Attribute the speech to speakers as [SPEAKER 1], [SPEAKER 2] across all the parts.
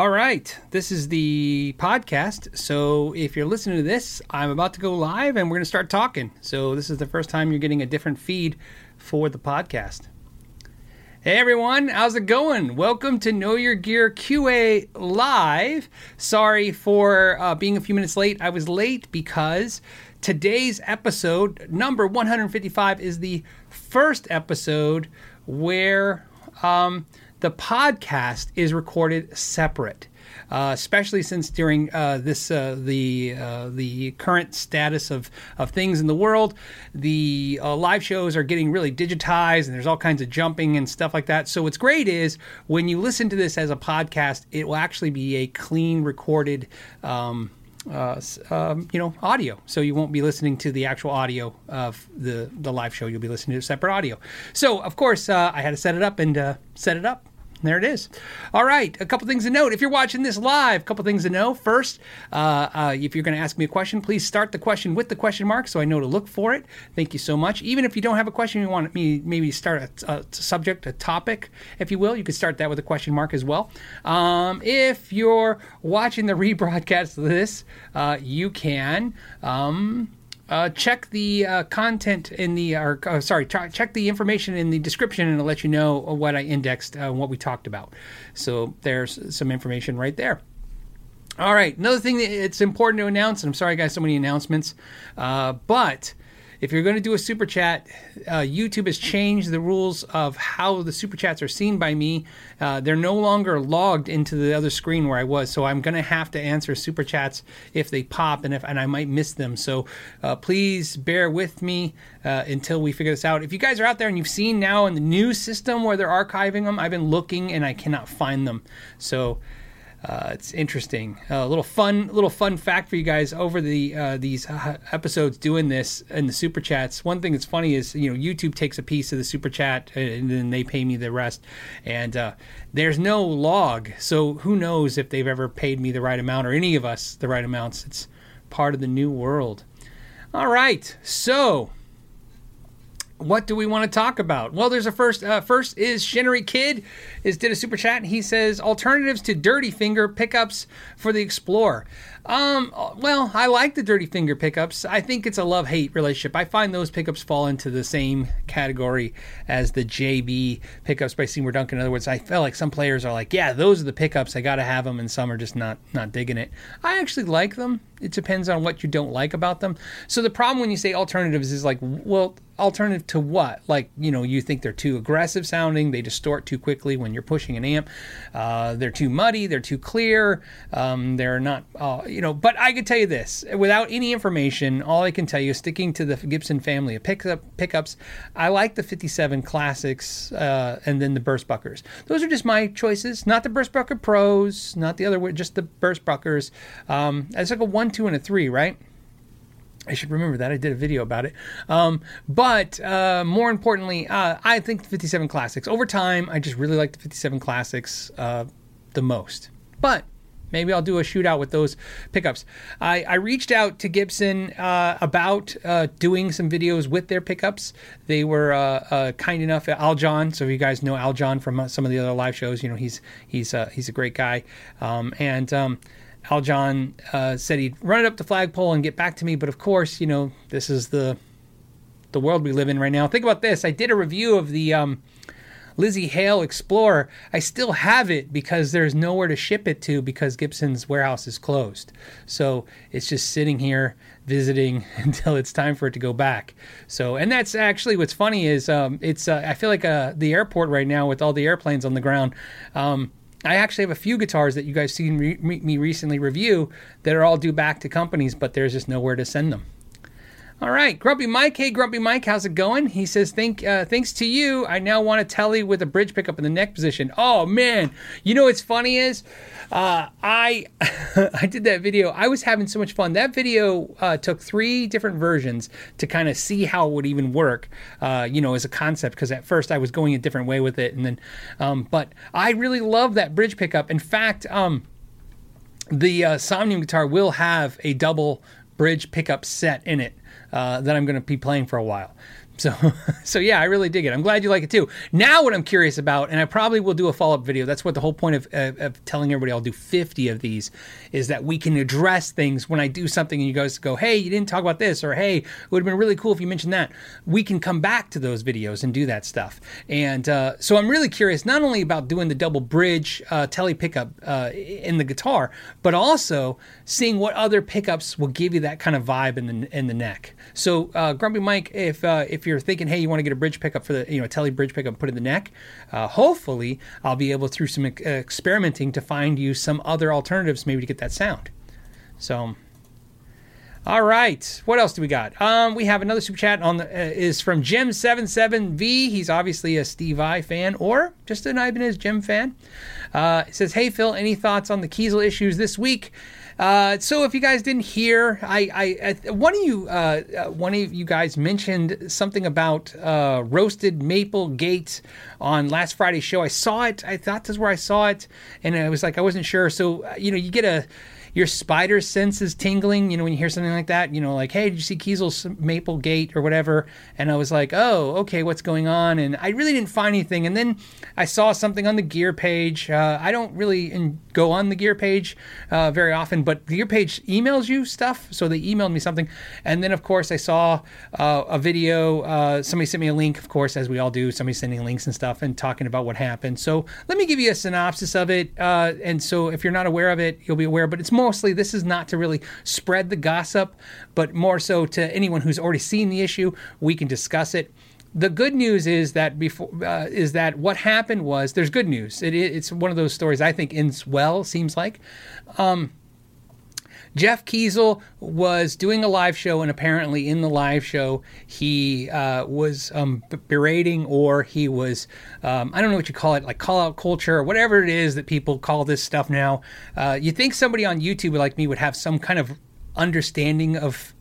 [SPEAKER 1] All right, this is the podcast. So if you're listening to this, I'm about to go live and we're going to start talking. So this is the first time you're getting a different feed for the podcast. Hey everyone, how's it going? Welcome to Know Your Gear QA Live. Sorry for uh, being a few minutes late. I was late because today's episode, number 155, is the first episode where um, the podcast is recorded separate. Uh, especially since during uh, this uh, the uh, the current status of, of things in the world, the uh, live shows are getting really digitized, and there's all kinds of jumping and stuff like that. So what's great is when you listen to this as a podcast, it will actually be a clean recorded. Um, uh, um, you know, audio. So you won't be listening to the actual audio of the the live show. You'll be listening to separate audio. So of course, I had to set it up and set it up. There it is. All right, a couple things to note. If you're watching this live, a couple things to know. First, uh, uh, if you're going to ask me a question, please start the question with the question mark so I know to look for it. Thank you so much. Even if you don't have a question, you want me maybe start a, a subject, a topic, if you will, you could start that with a question mark as well. Um, if you're watching the rebroadcast of this, uh, you can. Um, uh, check the uh, content in the, or uh, sorry, check the information in the description and it'll let you know what I indexed and uh, what we talked about. So there's some information right there. All right, another thing that it's important to announce, and I'm sorry, guys, so many announcements, uh, but if you're going to do a super chat, uh, YouTube has changed the rules of how the super chats are seen by me. Uh, they're no longer logged into the other screen where I was, so I'm going to have to answer super chats if they pop, and if and I might miss them. So uh, please bear with me uh, until we figure this out. If you guys are out there and you've seen now in the new system where they're archiving them, I've been looking and I cannot find them. So uh, it's interesting. A uh, little fun, little fun fact for you guys over the uh, these uh, episodes doing this in the super chats. One thing that's funny is you know YouTube takes a piece of the super chat and then they pay me the rest, and uh, there's no log, so who knows if they've ever paid me the right amount or any of us the right amounts. It's part of the new world. All right, so what do we want to talk about? Well, there's a first. Uh, first is Shinnery Kid is did a super chat. He says alternatives to Dirty Finger pickups for the Explorer. Um, well, I like the Dirty Finger pickups. I think it's a love hate relationship. I find those pickups fall into the same category as the JB pickups by Seymour Duncan. In other words, I feel like some players are like, yeah, those are the pickups. I got to have them, and some are just not not digging it. I actually like them. It depends on what you don't like about them. So the problem when you say alternatives is like, well, alternative to what? Like, you know, you think they're too aggressive sounding, they distort too quickly when you're pushing an amp, uh, they're too muddy, they're too clear, um, they're not, uh, you know. But I could tell you this without any information, all I can tell you is sticking to the Gibson family of pickup, pickups. I like the 57 Classics uh, and then the Burstbuckers. Those are just my choices, not the Burst Burstbucker Pros, not the other, just the Burstbuckers. Um, it's like a one, two, and a three, right? I should remember that. I did a video about it. Um, but uh, more importantly, uh, I think the 57 Classics. Over time, I just really like the 57 Classics uh, the most. But maybe I'll do a shootout with those pickups. I, I reached out to Gibson uh, about uh, doing some videos with their pickups. They were uh, kind enough. Al John, so if you guys know Al John from some of the other live shows, you know he's he's he's a great guy. Um, and um, Aljon uh, said he'd run it up the flagpole and get back to me, but of course, you know, this is the the world we live in right now. Think about this: I did a review of the um, Lzzy Hale Explorer. I still have it because there's nowhere to ship it to because Gibson's warehouse is closed. So it's just sitting here visiting until it's time for it to go back. So, and that's actually what's funny is um, it's uh, I feel like uh, the airport right now with all the airplanes on the ground. Um, I actually have a few guitars that you guys seen re- me recently review that are all due back to companies, but there's just nowhere to send them. All right, Grumpy Mike. Hey, Grumpy Mike, how's it going? He says, Thank, uh, thanks to you, I now want a tele with a bridge pickup in the neck position. Oh man, you know what's funny is, uh, I I did that video. I was having so much fun. That video uh, took three different versions to kind of see how it would even work. Uh, you know, as a concept, because at first I was going a different way with it, and then, um, but I really love that bridge pickup. In fact, um, the uh, Somnium guitar will have a double bridge pickup set in it uh, that I'm going to be playing for a while. So, so yeah, I really dig it. I'm glad you like it too. Now, what I'm curious about, and I probably will do a follow up video. That's what the whole point of, of, of, telling everybody I'll do 50 of these is that we can address things when I do something and you guys go, hey, you didn't talk about this, or hey, it would have been really cool if you mentioned that. We can come back to those videos and do that stuff. And uh, so I'm really curious not only about doing the double bridge uh, tele pickup uh, in the guitar, but also seeing what other pickups will give you that kind of vibe in the in the neck. So, uh, Grumpy Mike, if uh, if you're thinking, hey, you want to get a bridge pickup for the you know a tele bridge pickup, put in the neck. Uh, hopefully, I'll be able through some experimenting to find you some other alternatives, maybe to get that sound. So. All right. What else do we got? Um, we have another super chat on the uh, is from Jim77V. He's obviously a Steve Vai fan or just an Ibanez Jem fan. Uh, it says, "Hey Phil, any thoughts on the Kiesel issues this week?" Uh, so if you guys didn't hear, I, I, I one of you uh, uh, one of you guys mentioned something about uh, roasted maple gate on last Friday's show. I saw it. I thought this is where I saw it, and I was like I wasn't sure. So uh, you know you get a your spider sense is tingling, you know, when you hear something like that, you know, like, hey, did you see Kiesel's Maple Gate or whatever? And I was like, oh, okay, what's going on? And I really didn't find anything. And then I saw something on the gear page. Uh, I don't really in, go on the gear page uh, very often, but the gear page emails you stuff. So they emailed me something. And then, of course, I saw uh, a video. Uh, somebody sent me a link, of course, as we all do. Somebody sending links and stuff and talking about what happened. So let me give you a synopsis of it. Uh, and so if you're not aware of it, you'll be aware. But it's mostly this is not to really spread the gossip, but more so to anyone who's already seen the issue. We can discuss it. The good news is that before uh, is that what happened was there's good news. It, it's one of those stories I think ends well. Seems like. Um, Jeff Kiesel was doing a live show, and apparently in the live show, he uh, was um, berating or he was, um, I don't know what you call it, like call out culture or whatever it is that people call this stuff now. Uh, you think somebody on YouTube like me would have some kind of understanding of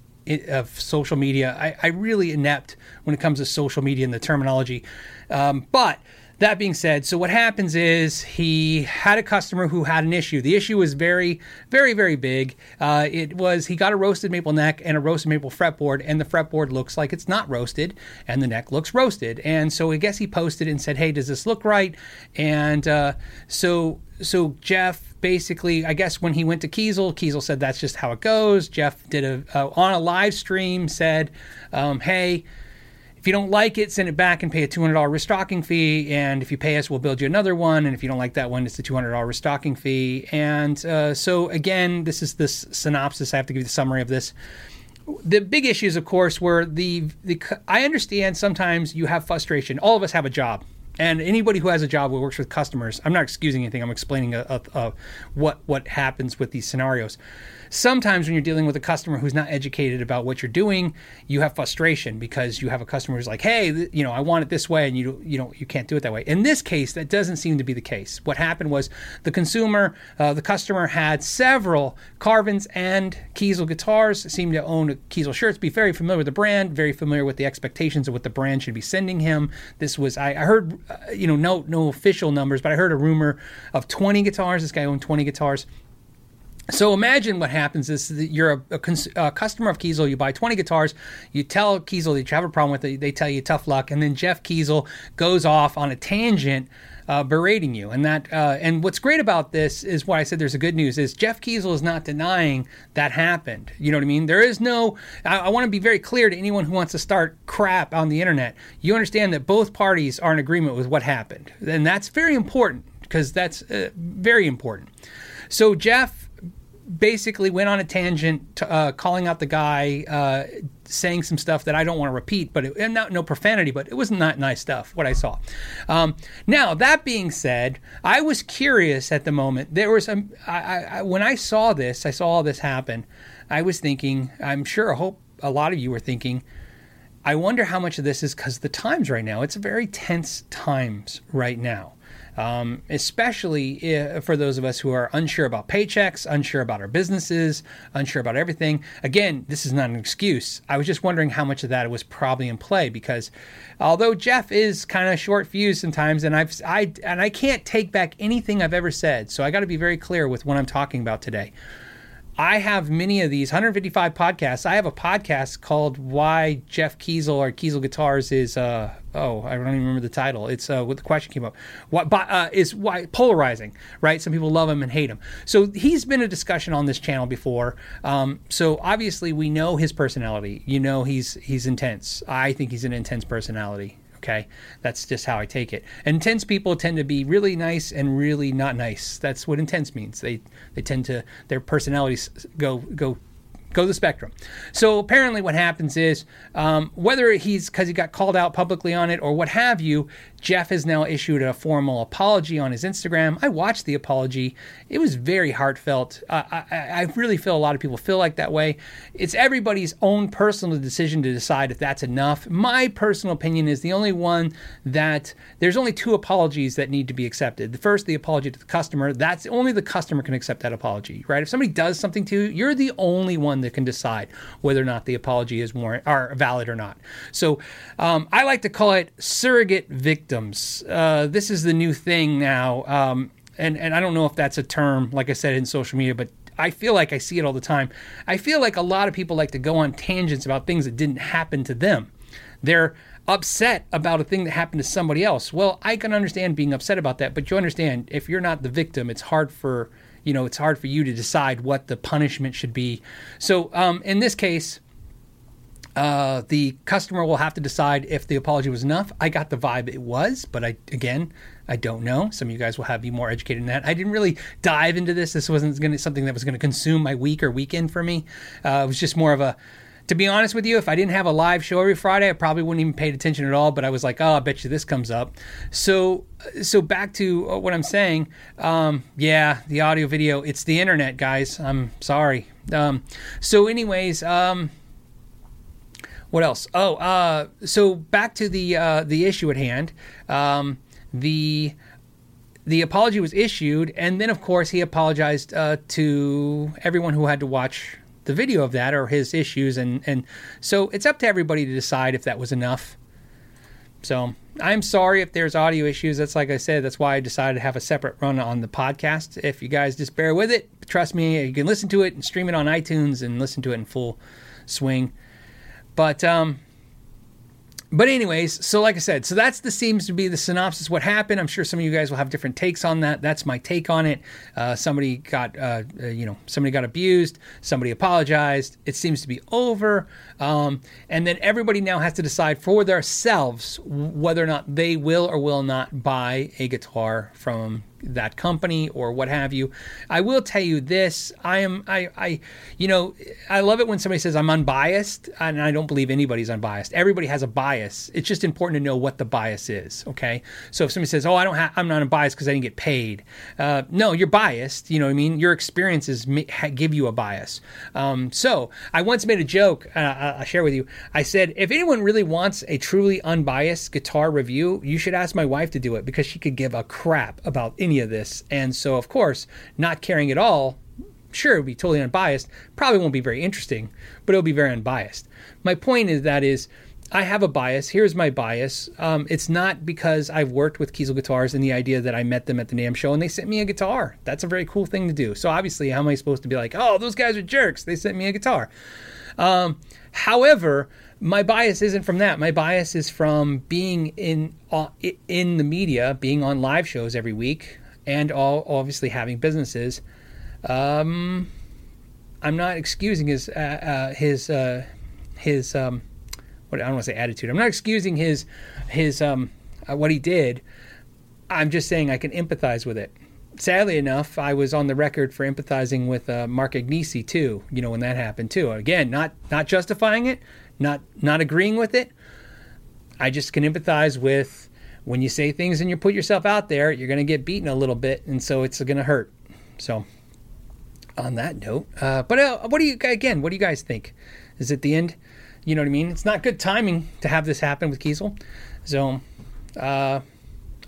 [SPEAKER 1] of social media. I, I really inept when it comes to social media and the terminology. Um, but that being said, so what happens is he had a customer who had an issue. The issue was very, very, very big. Uh, it was he got a roasted maple neck and a roasted maple fretboard, and the fretboard looks like it's not roasted, and the neck looks roasted. And so I guess he posted and said, "Hey, does this look right?" And uh, so so Jeff basically, I guess when he went to Kiesel, Kiesel said that's just how it goes. Jeff did a uh, on a live stream said, um, "Hey." If you don't like it, send it back and pay a $200 restocking fee. And if you pay us, we'll build you another one. And if you don't like that one, it's a $200 restocking fee. And uh, so, again, this is this synopsis. I have to give you the summary of this. The big issues, of course, were the, the I understand sometimes you have frustration. All of us have a job and anybody who has a job who works with customers i'm not excusing anything i'm explaining a, a, a, what what happens with these scenarios sometimes when you're dealing with a customer who's not educated about what you're doing, you have frustration because you have a customer who's like, "Hey, you know, I want it this way," and you you know you can't do it that way. In this case, that doesn't seem to be the case. What happened was the consumer, uh, the customer had several Carvins and Kiesel guitars, seemed to own Kiesel shirts, be very familiar with the brand, very familiar with the expectations of what the brand should be sending him. This was I, I heard, uh, you know, no no official numbers, but I heard a rumor of 20 guitars. This guy owned 20 guitars. So imagine what happens is you're a, a, cons- a, customer of Kiesel, you buy 20 guitars, you tell Kiesel that you have a problem with it, they tell you tough luck, and then Jeff Kiesel goes off on a tangent uh, berating you. And that uh, and what's great about this is what I said. There's a good news is Jeff Kiesel is not denying that happened. You know what I mean? There is no. I, I want to be very clear to anyone who wants to start crap on the internet. You understand that both parties are in agreement with what happened, and that's very important because that's uh, very important. So Jeff basically went on a tangent, to, uh, calling out the guy, uh, saying some stuff that I don't want to repeat, but it, and not no profanity, but it was not nice stuff. What I saw. Um, now that being said, I was curious at the moment. There was I, I, when I saw this, I saw all this happen. I was thinking. I'm sure. I hope a lot of you were thinking. I wonder how much of this is because the times right now. It's very tense times right now um, especially if, for those of us who are unsure about paychecks, unsure about our businesses, unsure about everything. Again, this is not an excuse. I was just wondering how much of that was probably in play because although Jeff is kind of short fused sometimes, and I've I and I can't take back anything I've ever said, so I got to be very clear with what I'm talking about today. I have many of these 155 podcasts. I have a podcast called "Why Jeff Kiesel or Kiesel Guitars is uh, oh I don't even remember the title. It's uh, what the question came up. What uh, is why polarizing? Right? Some people love him and hate him. So he's been a discussion on this channel before. Um, so obviously we know his personality. You know he's he's intense. I think he's an intense personality. Okay, that's just how I take it. Intense people tend to be really nice and really not nice. That's what intense means. They they tend to their personalities go go go the spectrum. So apparently, what happens is um, whether he's because he got called out publicly on it or what have you, Jeff has now issued a formal apology on his Instagram. I watched the apology; it was very heartfelt. I, I really feel a lot of people feel like that way. It's everybody's own personal decision to decide if that's enough. My personal opinion is the only one that there's only two apologies that need to be accepted. The first, the apology to the customer. That's only the customer can accept that apology, right? If somebody does something to you, you're the only one that can decide whether or not the apology is are valid or not. So um, I like to call it surrogate victims. Uh, this is the new thing now. Um, and, and I don't know if that's a term, like I said, in social media, but I feel like I see it all the time. I feel like a lot of people like to go on tangents about things that didn't happen to them. They're upset about a thing that happened to somebody else. Well, I can understand being upset about that, but you understand if you're not the victim, it's hard for you know, it's hard for you to decide what the punishment should be. So um, in this case, uh, the customer will have to decide if the apology was enough. I got the vibe it was, but I again, I don't know. Some of you guys will have be more educated in that. I didn't really dive into this. This wasn't going to something that was going to consume my week or weekend for me. Uh, it was just more of a to be honest with you, if I didn't have a live show every Friday, I probably wouldn't even paid attention at all. But I was like, oh, I bet you this comes up. So, so back to uh, what I'm saying. Um, yeah, the audio video, it's the internet, guys. I'm sorry. Um, so, anyways, um, what else? Oh, uh, so back to the uh, the issue at hand. Um, the the apology was issued, and then of course he apologized uh, to everyone who had to watch the video of that or his issues and and so it's up to everybody to decide if that was enough so i'm sorry if there's audio issues that's like i said that's why i decided to have a separate run on the podcast if you guys just bear with it trust me you can listen to it and stream it on itunes and listen to it in full swing but um but anyways, so like I said, so that's the seems to be the synopsis. What happened? I'm sure some of you guys will have different takes on that. That's my take on it. Uh, somebody got, uh, uh, you know, somebody got abused. Somebody apologized. It seems to be over. Um, and then everybody now has to decide for themselves whether or not they will or will not buy a guitar from that company or what have you. I will tell you this: I am, I, I, you know, I love it when somebody says I'm unbiased, and I don't believe anybody's unbiased. Everybody has a bias. It's just important to know what the bias is. Okay, so if somebody says, "Oh, I don't have, I'm not unbiased because I didn't get paid," uh, no, you're biased. You know what I mean? Your experiences give you a bias. Um, so I once made a joke. Uh, I'll share with you. I said, if anyone really wants a truly unbiased guitar review, you should ask my wife to do it because she could give a crap about any of this. And so, of course, not caring at all, sure, it would be totally unbiased, probably won't be very interesting, but it'll be very unbiased. My point is that is, I have a bias. Here's my bias. Um, it's not because I've worked with Kiesel guitars and the idea that I met them at the NAMM show and they sent me a guitar. That's a very cool thing to do. So obviously, how am I supposed to be like, oh, those guys are jerks? They sent me a guitar. Um, however, my bias isn't from that. My bias is from being in uh, in the media, being on live shows every week, and all obviously having businesses. Um, I'm not excusing his uh, uh, his uh, his um, what I don't want to say attitude. I'm not excusing his his um, uh, what he did. I'm just saying I can empathize with it. Sadly enough, I was on the record for empathizing with uh, Mark Agnesi too. You know when that happened too. Again, not not justifying it, not not agreeing with it. I just can empathize with when you say things and you put yourself out there, you're going to get beaten a little bit, and so it's going to hurt. So, on that note, uh, but uh, what do you again? What do you guys think? Is it the end? You know what I mean? It's not good timing to have this happen with Kiesel. So, uh,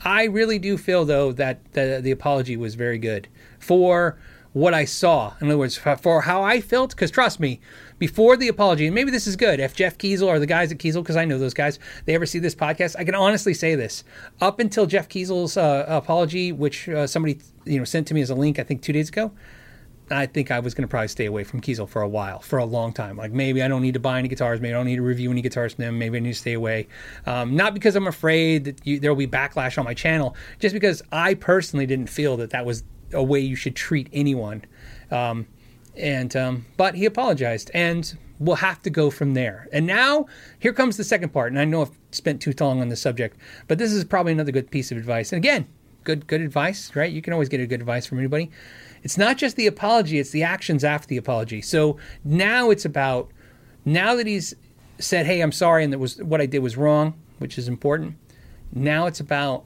[SPEAKER 1] I really do feel though that the, the apology was very good for what I saw. In other words, for how I felt. Because trust me, before the apology, and maybe this is good. If Jeff Kiesel or the guys at Kiesel, because I know those guys, they ever see this podcast, I can honestly say this: up until Jeff Kiesel's uh, apology, which uh, somebody you know sent to me as a link, I think two days ago, I think I was going to probably stay away from Kiesel for a while, for a long time. Like maybe I don't need to buy any guitars, maybe I don't need to review any guitars from them, maybe I need to stay away. Um, not because I'm afraid that you, there will be backlash on my channel, just because I personally didn't feel that that was a way you should treat anyone. Um, and um, but he apologized, and we'll have to go from there. And now here comes the second part. And I know I've spent too long on this subject, but this is probably another good piece of advice. And again, good good advice, right? You can always get a good advice from anybody. It's not just the apology, it's the actions after the apology. So now it's about now that he's said, "Hey, I'm sorry and that was what I did was wrong," which is important. Now it's about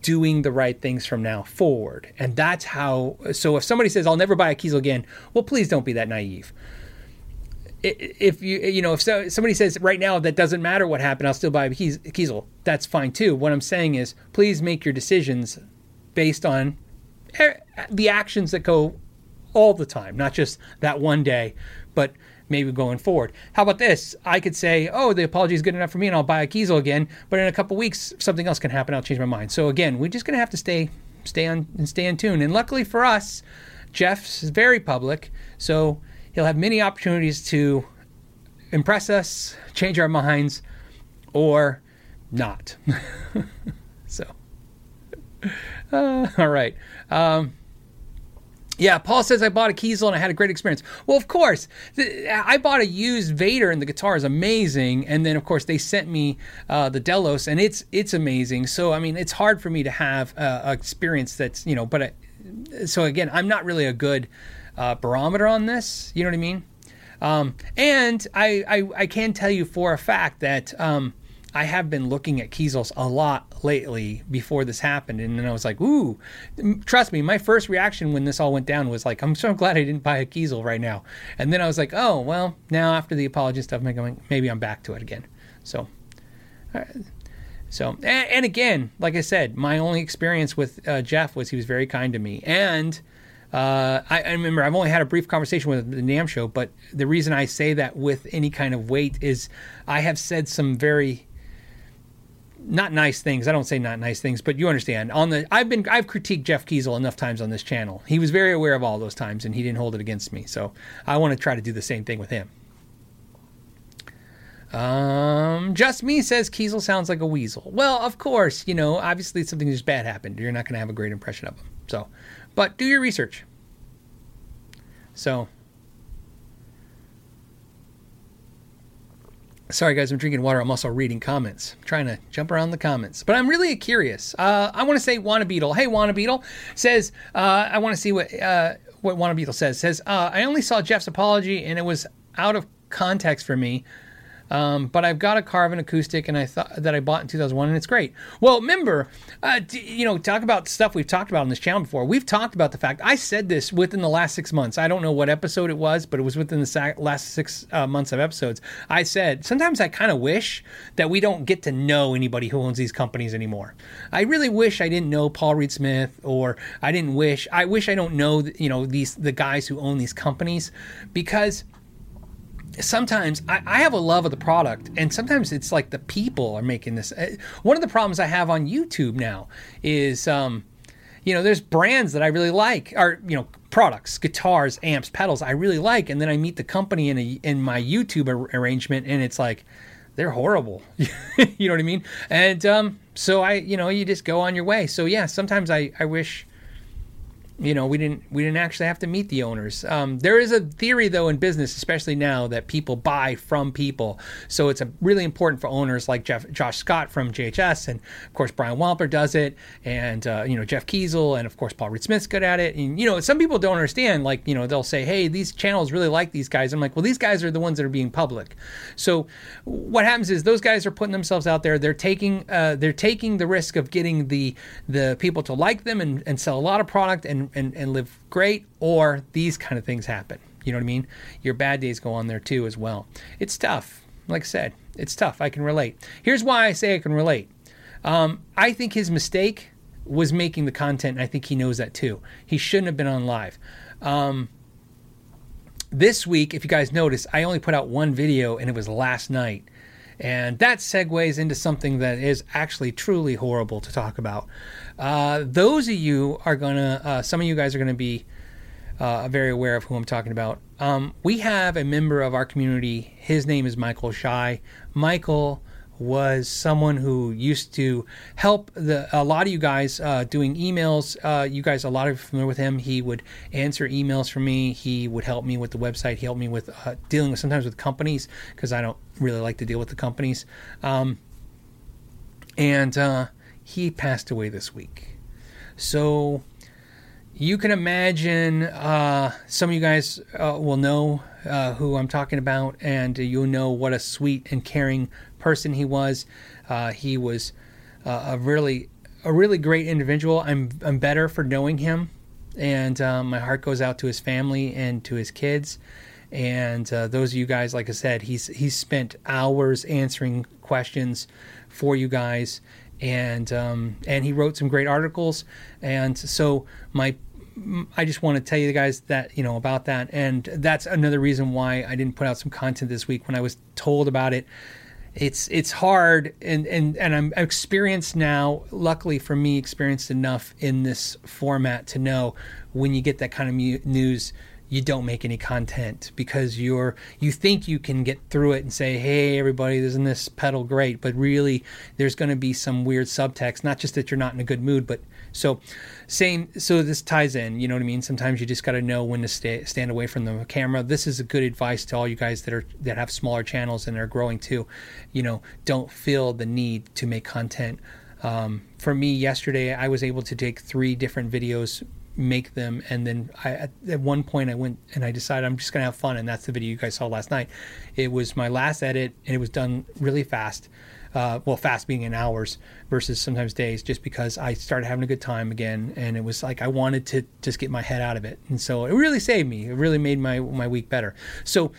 [SPEAKER 1] doing the right things from now forward. And that's how so if somebody says, "I'll never buy a Kiesel again," well, please don't be that naive if you you know if so, somebody says right now that doesn't matter what happened, I'll still buy a Kiesel. That's fine too. What I'm saying is, please make your decisions based on the actions that go all the time, not just that one day, but maybe going forward. How about this? I could say, oh, the apology is good enough for me and I'll buy a Kiesel again, but in a couple weeks something else can happen, I'll change my mind. So again, we're just going to have to stay stay on and stay in tune. And luckily for us, Jeff's very public, so he'll have many opportunities to impress us, change our minds, or not. so uh, all right. Um, yeah, Paul says I bought a Kiesel and I had a great experience. Well, of course, I bought a used Vader and the guitar is amazing. And then, of course, they sent me uh, the Delos and it's it's amazing. So, I mean, it's hard for me to have uh, an experience that's you know. But I, so again, I'm not really a good uh, barometer on this. You know what I mean? Um, and I, I, I can tell you for a fact that um, I have been looking at Kiesels a lot lately before this happened, and then I was like, "Ooh!" Trust me, my first reaction when this all went down was like, "I'm so glad I didn't buy a Kiesel right now." And then I was like, "Oh well, now after the apology stuff, I'm going, maybe I'm back to it again." So, so and, and, again, like I said, my only experience with uh, Jeff was he was very kind to me, and uh, I, I, remember I've only had a brief conversation with the NAMM show, but the reason I say that with any kind of weight is I have said some very not nice things. I don't say not nice things, but you understand. On the I've been I've critiqued Jeff Kiesel enough times on this channel. He was very aware of all those times and he didn't hold it against me. So I want to try to do the same thing with him. Um, just me says Kiesel sounds like a weasel. Well, of course, you know, obviously something just bad happened. You're not going to have a great impression of him. So, but do your research. So, Sorry, guys, I'm drinking water. I'm also reading comments. Trying to jump around the comments. But I'm really curious. Uh, I want to say Wanna Beetle. Hey, Wanna Beetle says, uh, I want to see what uh, what Wanna Beetle says. Says, uh, I only saw Jeff's apology and it was out of context for me. Um, but I've got a Carvin acoustic, and I thought that I bought in 2001, and it's great. Well, remember, uh, you know, talk about stuff we've talked about on this channel before. We've talked about the fact I said this within the last six months. I don't know what episode it was, but it was within the last six uh, months of episodes. I said sometimes I kind of wish that we don't get to know anybody who owns these companies anymore. I really wish I didn't know Paul Reed Smith, or I didn't wish I wish I don't know you know these the guys who own these companies because sometimes I, I, have a love of the product, and sometimes it's like the people are making this. Uh, one of the problems I have on YouTube now is, um, you know, there's brands that I really like, or you know, products, guitars, amps, pedals I really like, and then I meet the company in a in my YouTube ar- arrangement, and it's like they're horrible. you know what I mean? And um, so I, you know, you just go on your way. So yeah, sometimes I I wish you know we didn't we didn't actually have to meet the owners. Um, there is a theory though in business especially now that people buy from people. So it's really important for owners like Jeff, josh scott from jhs and of course brian wampler does it and uh, you know jeff kiesel and of course paul reed smith's good at it. And you know some people don't understand like you know they'll say hey these channels really like these guys. I'm like well these guys are the ones that are being public. So what happens is those guys are putting themselves out there. They're taking uh, they're taking the risk of getting the the people to like them and, and sell a lot of product and and, and live great, or these kind of things happen. You know what I mean? Your bad days go on there too, as well. It's tough. Like I said, it's tough. I can relate. Here's why I say I can relate. Um, I think his mistake was making the content, and I think he knows that too. He shouldn't have been on live. Um, this week, if you guys notice, I only put out one video, and it was last night. And that segues into something that is actually truly horrible to talk about. Uh, those of you are gonna, uh, some of you guys are gonna be uh, very aware of who I'm talking about. Um, we have a member of our community. His name is Michael Shy. Michael was someone who used to help the a lot of you guys uh, doing emails. Uh, you guys, a lot of you familiar with him. He would answer emails for me. He would help me with the website. He helped me with uh, dealing with sometimes with companies because I don't really like to deal with the companies. Um, and uh, he passed away this week. So you can imagine uh, some of you guys uh, will know uh, who I'm talking about, and you'll know what a sweet and caring person he was. Uh, he was uh, a really a really great individual. I'm I'm better for knowing him, and my heart goes out to his family and to his kids. And uh, those of you guys, like I said, he's he's spent hours answering questions for you guys, and um, and he wrote some great articles. And so my I just want to tell you guys that you know about that, and that's another reason why I didn't put out some content this week when I was told about it. It's it's hard and and and I'm experienced now. Luckily for me experienced enough in this format to know when you get that kind of mu- news you don't make any content because you're you think you can get through it and say hey everybody isn't this pedal great? But really there's going to be some weird subtext not just that you're not in a good mood but so same so this ties in you know what i mean? Sometimes you just got to know when to stay, stand away from the camera. This is a good advice to all you guys that are that have smaller channels and are growing too. You know don't feel the need to make content. Um, for me yesterday i was able to take three different videos make them and then I at, at one point I went and I decided I'm just gonna have fun and that's the video you guys saw last night. It was my last edit and it was done really fast uh, well, fast being in hours versus sometimes days, just because I started having a good time again, and it was like I wanted to just get my head out of it, and so it really saved me. It really made my my week better. So.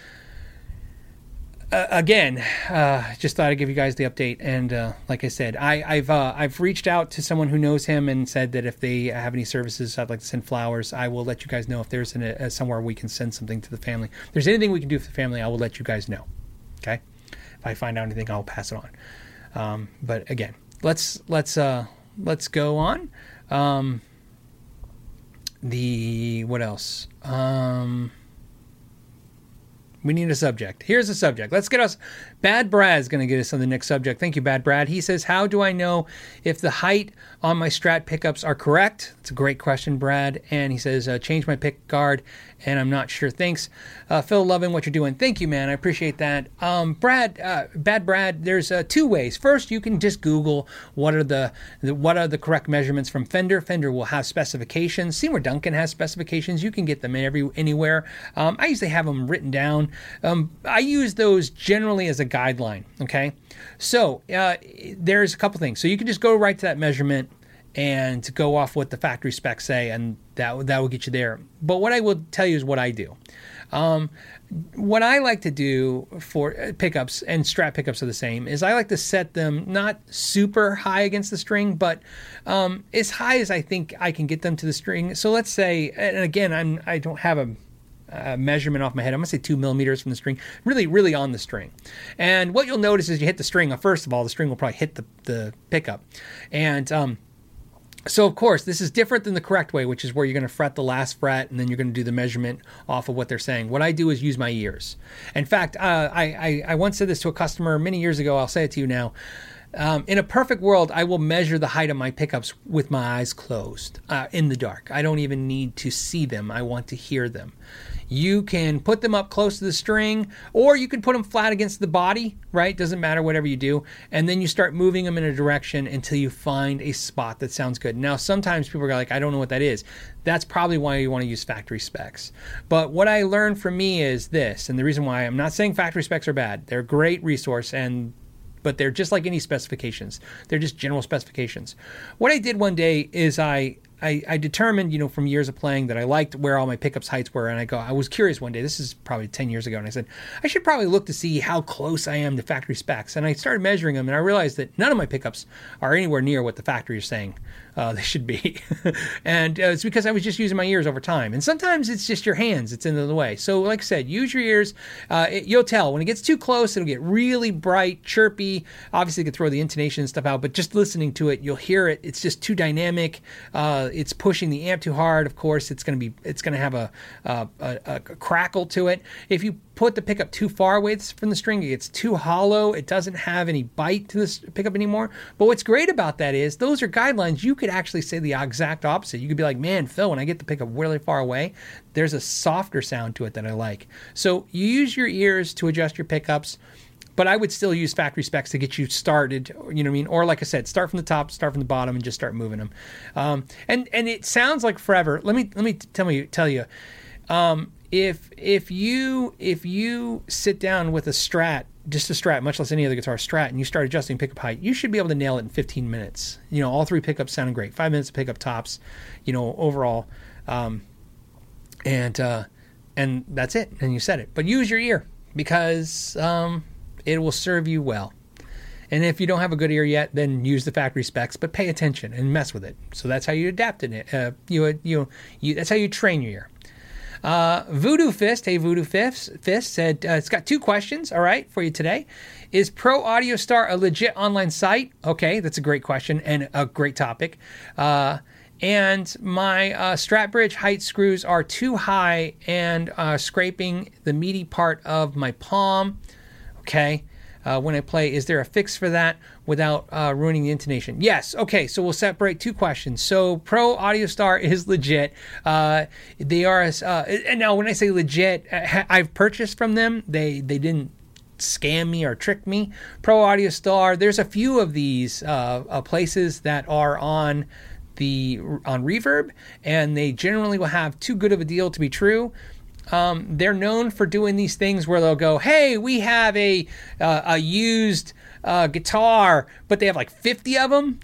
[SPEAKER 1] Uh, again, uh, just thought I'd give you guys the update. And uh, like I said, I, have uh, I've reached out to someone who knows him and said that if they have any services, I'd like to send flowers. I will let you guys know if there's an, a, somewhere we can send something to the family. If there's anything we can do for the family, I will let you guys know. Okay, if I find out anything, I'll pass it on. Um, but again, let's let's uh, let's go on. Um, the what else? Um, we need a subject. Here's a subject. Let's get us. Bad Brad's going to get us on the next subject. Thank you, Bad Brad. He says, How do I know if the height on my Strat pickups are correct? It's a great question, Brad. And he says, uh, Change my pick guard and I'm not sure. Thanks, uh, Phil. Loving what you're doing. Thank you, man. I appreciate that. Um, Brad, uh, bad Brad. There's uh, two ways. First, you can just Google what are the, the, what are the correct measurements from Fender. Fender will have specifications. Seymour Duncan has specifications. You can get them every anywhere. Um, I usually have them written down. Um, I use those generally as a guideline. Okay, so uh, there's a couple things. So you can just go right to that measurement and go off what the factory specs say, and that that will get you there. But what I will tell you is what I do. Um, what I like to do for uh, pickups and Strat pickups are the same is I like to set them not super high against the string, but um, as high as I think I can get them to the string. So let's say, and again, I'm I don't have a uh, measurement off my head. I'm gonna say two millimeters from the string, really, really on the string. And what you'll notice is you hit the string. Uh, first of all, the string will probably hit the the pickup, and um, so of course this is different than the correct way which is where you're going to fret the last fret and then you're going to do the measurement off of what they're saying what i do is use my ears in fact uh, I, I, I once said this to a customer many years ago i'll say it to you now um, in a perfect world, I will measure the height of my pickups with my eyes closed uh, in the dark. I don't even need to see them, I want to hear them. You can put them up close to the string, or you can put them flat against the body, right? Doesn't matter, whatever you do. And then you start moving them in a direction until you find a spot that sounds good. Now, sometimes people are like, I don't know what that is. That's probably why you want to use factory specs. But what I learned from me is this, and the reason why I'm not saying factory specs are bad, they're a great resource and but they're just like any specifications. They're just general specifications. What I did one day is I I, I, determined, you know, from years of playing that I liked where all my pickups heights were. And I go, I was curious one day, this is probably 10 years ago. And I said, I should probably look to see how close I am to factory specs. And I started measuring them and I realized that none of my pickups are anywhere near what the factory is saying uh, they should be. and uh, it's because I was just using my ears over time. And sometimes it's just your hands, it's in the way. So, like I said, use your ears. Uh, it, you'll tell when it gets too close, it'll get really bright, chirpy. Obviously, you can throw the intonation and stuff out, but just listening to it, you'll hear it. It's just too dynamic. Uh, it's pushing the amp too hard, of course, it's going to be it's going to have a, a, a, a crackle to it. If you put the pickup too far away from the string, it gets too hollow. It doesn't have any bite to this pickup anymore. But what's great about that is those are guidelines. You could actually say the exact opposite. You could be like, man, Phil, when I get the pickup really far away, there's a softer sound to it that I like. So you use your ears to adjust your pickups but I would still use factory specs to get you started. You know what I mean? Or like I said, start from the top, start from the bottom, and just start moving them. Um, and and it sounds like forever. Let me let me tell me tell you. Um, if if you if you sit down with a Strat, just a Strat, much less any other guitar Strat, and you start adjusting pickup height, you should be able to nail it in 15 minutes. You know, all three pickups sounding great. Five minutes of pickup tops. You know, overall, um, and uh, and that's it. And you said it. But use your ear because um, it will serve you well. And if you don't have a good ear yet, then use the factory specs, but pay attention and mess with it. So that's how you adapt it. Uh, you, you, you, that's how you train your ear. Uh, Voodoo Fist, hey Voodoo Fist, Fist said uh, it's got two questions. All right, for you today. Is Pro Audio Star a legit online site? Okay, that's a great question and a great topic. Uh, and my uh, Strat Bridge height screws are too high and uh, scraping the meaty part of my palm. Okay. Uh, when I play, is there a fix for that without uh, ruining the intonation? Yes. Okay. So we'll separate two questions. So Pro Audio Star is legit. Uh, they are, uh, and now when I say legit, I've purchased from them. They they didn't scam me or trick me. Pro Audio Star. There's a few of these uh, uh, places that are on the on Reverb, and they generally will have too good of a deal to be true. Um, they're known for doing these things where they'll go, "Hey, we have a uh, a used uh, guitar, but they have like 50 of them."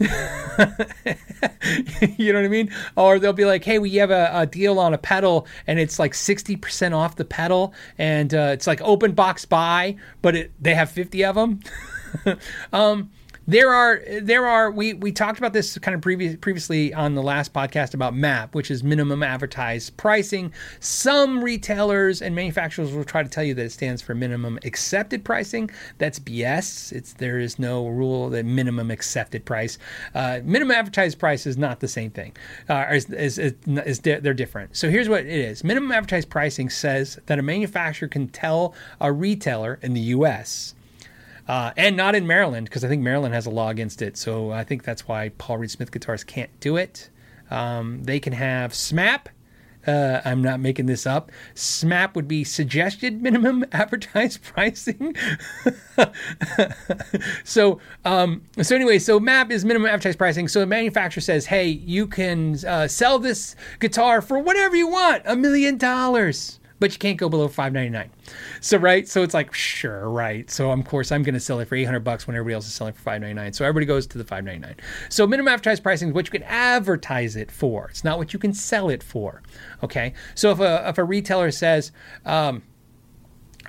[SPEAKER 1] you know what I mean? Or they'll be like, "Hey, we have a, a deal on a pedal, and it's like 60% off the pedal, and uh, it's like open box buy, but it, they have 50 of them." um, there are there are we we talked about this kind of previous previously on the last podcast about MAP, which is minimum advertised pricing. Some retailers and manufacturers will try to tell you that it stands for minimum accepted pricing. That's BS. It's there is no rule that minimum accepted price. Uh, minimum advertised price is not the same thing. Uh, is, is, is, is they're different. So here's what it is. Minimum advertised pricing says that a manufacturer can tell a retailer in the U.S uh, and not in Maryland because I think Maryland has a law against it. So I think that's why Paul Reed Smith guitars can't do it. Um, they can have SMAP. Uh, I'm not making this up. SMAP would be suggested minimum advertised pricing. so, um, so anyway, so MAP is minimum advertised pricing. So the manufacturer says, "Hey, you can uh, sell this guitar for whatever you want, a million dollars." But you can't go below 599 so right? So it's like sure right? So of course i'm going to sell it for 800 bucks when everybody else is selling for 599 so everybody goes to the 599 so minimum advertised pricing is what you can advertise it for. It's not what you can sell it for okay? So if a, if a retailer says um,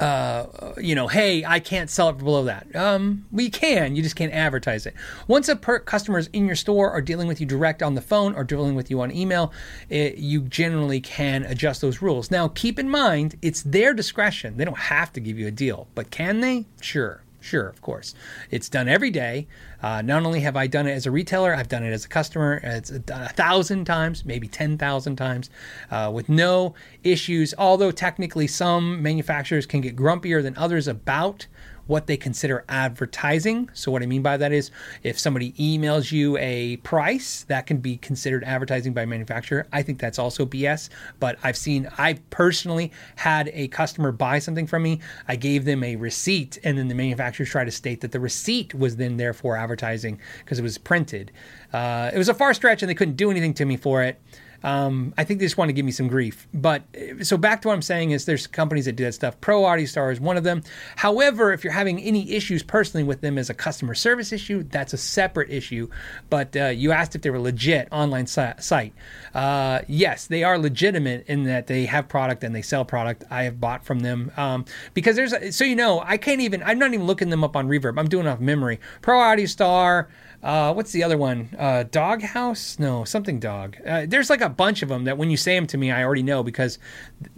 [SPEAKER 1] uh, you know, hey, I can't sell it below that. Um, we can, you just can't advertise it. Once a per- customer is in your store or dealing with you direct on the phone or dealing with you on email, it, you generally can adjust those rules. Now, keep in mind, it's their discretion. They don't have to give you a deal, but can they? Sure. Sure, of course. It's done every day. Uh, not only have I done it as a retailer, I've done it as a customer. It's done a thousand times, maybe 10,000 times, uh, with no issues. Although technically, some manufacturers can get grumpier than others about what they consider advertising. So, what I mean by that is if somebody emails you a price, that can be considered advertising by manufacturer. I think that's also BS, but I've seen, I personally had a customer buy something from me. I gave them a receipt, and then the manufacturers tried to state that the receipt was then therefore advertising because it was printed. Uh, it was a far stretch, and they couldn't do anything to me for it. Um, I think they just want to give me some grief. But so back to what I'm saying is there's companies that do that stuff. Pro Audio Star is one of them. However, if you're having any issues personally with them as a customer service issue, that's a separate issue. But uh, you asked if they were legit online site. Uh, yes, they are legitimate in that they have product and they sell product. I have bought from them um, because there's so you know I can't even I'm not even looking them up on Reverb. I'm doing off memory. Pro Audio Star. Uh, what's the other one? Uh, Doghouse? No, something dog. Uh, there's like a bunch of them that when you say them to me, I already know because,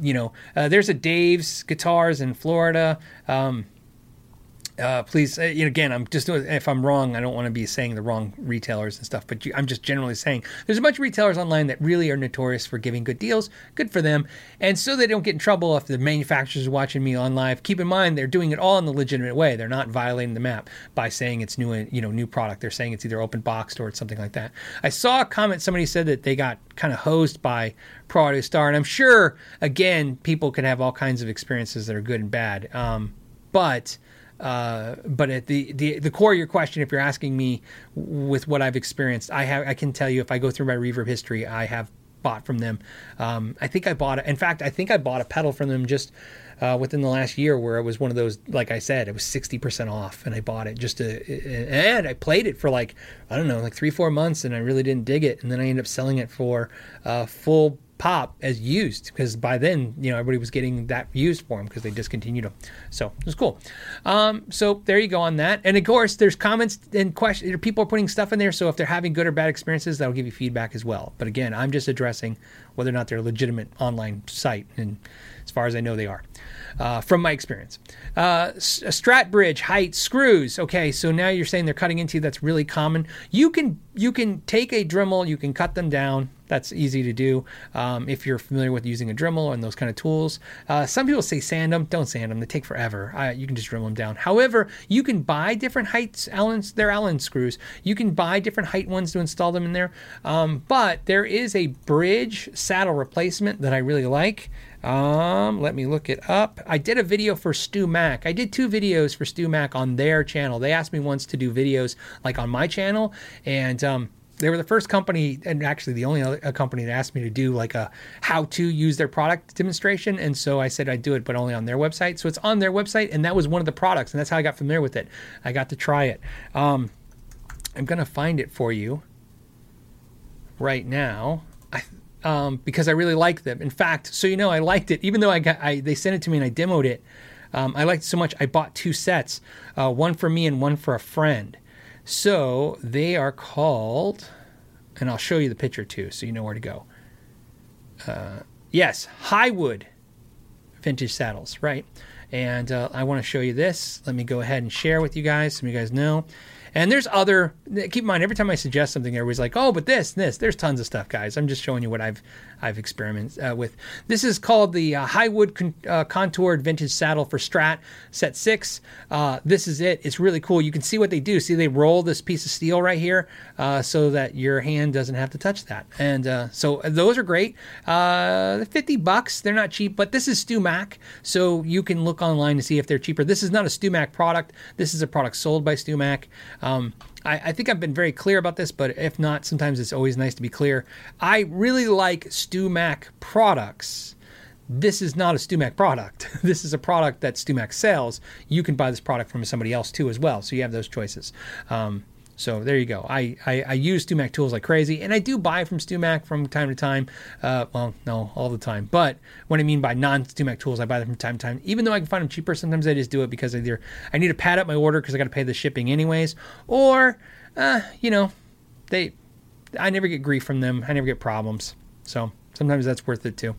[SPEAKER 1] you know, uh, there's a Dave's Guitars in Florida. Um, uh, please, uh, you know, again, I'm just if I'm wrong, I don't want to be saying the wrong retailers and stuff, but you, I'm just generally saying there's a bunch of retailers online that really are notorious for giving good deals. Good for them, and so they don't get in trouble if the manufacturers are watching me on live. Keep in mind they're doing it all in the legitimate way. They're not violating the map by saying it's new, you know, new product. They're saying it's either open boxed or it's something like that. I saw a comment somebody said that they got kind of hosed by Pro Audio Star, and I'm sure again people can have all kinds of experiences that are good and bad, um, but uh, but at the, the the core of your question, if you're asking me with what I've experienced, I have I can tell you if I go through my reverb history, I have bought from them. Um, I think I bought. In fact, I think I bought a pedal from them just uh, within the last year where it was one of those, like I said, it was 60% off and I bought it just to, and I played it for like, I don't know, like three, four months and I really didn't dig it. And then I ended up selling it for uh, full pop as used because by then you know everybody was getting that used for them because they discontinued them so it was cool. Um, so there you go on that. And of course there's comments and questions people are putting stuff in there so if they're having good or bad experiences that'll give you feedback as well. But again i'm just addressing whether or not they're a legitimate online site and as far as i know they are uh, from my experience. Uh, strat bridge height screws. Okay, so now you're saying they're cutting into you. That's really common. You can you can take a Dremel, you can cut them down. That's easy to do um, if you're familiar with using a Dremel and those kind of tools. Uh, some people say sand them. Don't sand them. They take forever. You can just Dremel them down. However, you can buy different heights. Allen's they're Allen screws. You can buy different height ones to install them in there. Um, but there is a bridge saddle replacement that I really like. Um, let me look it up. I did a video for StewMac. I did two videos for StewMac on their channel. They asked me once to do videos like on my channel, and um, they were the first company, and actually the only other company that asked me to do like a how to use their product demonstration. And so I said I'd do it, but only on their website. So it's on their website, and that was one of the products, and that's how I got familiar with it. I got to try it. Um, I'm gonna find it for you right now. I um, because I really liked them. In fact, so you know, I liked it, even though I got I, they sent it to me and I demoed it. Um, I liked it so much, I bought two sets, uh, one for me and one for a friend. So they are called, and I'll show you the picture too, so you know where to go. Uh, yes, Highwood vintage saddles, right? And uh, I want to show you this. Let me go ahead and share with you guys, so you guys know. And there's other. Keep in mind, every time I suggest something, everybody's like, "Oh, but this, this." There's tons of stuff, guys. I'm just showing you what I've I've experimented uh, with. This is called the uh, Highwood con- uh, contoured vintage saddle for Strat Set Six. Uh, this is it. It's really cool. You can see what they do. See, they roll this piece of steel right here uh, so that your hand doesn't have to touch that. And uh, so those are great. 50 bucks. They're not cheap, but this is StewMac, so you can look online to see if they're cheaper. This is not a StewMac product. This is a product sold by StewMac. Um, I, I, think I've been very clear about this, but if not, sometimes it's always nice to be clear. I really like StewMac products. This is not a StewMac product. this is a product that StewMac sells. You can buy this product from somebody else too, as well. So you have those choices. Um, so there you go. I, I, I, use StewMac tools like crazy, and I do buy from StewMac from time to time. Uh, well, no, all the time. But what I mean by non-StewMac tools, I buy them from time to time. Even though I can find them cheaper, sometimes I just do it because either I need to pad up my order because I got to pay the shipping anyways, or uh, you know, they I never get grief from them. I never get problems. So sometimes that's worth it too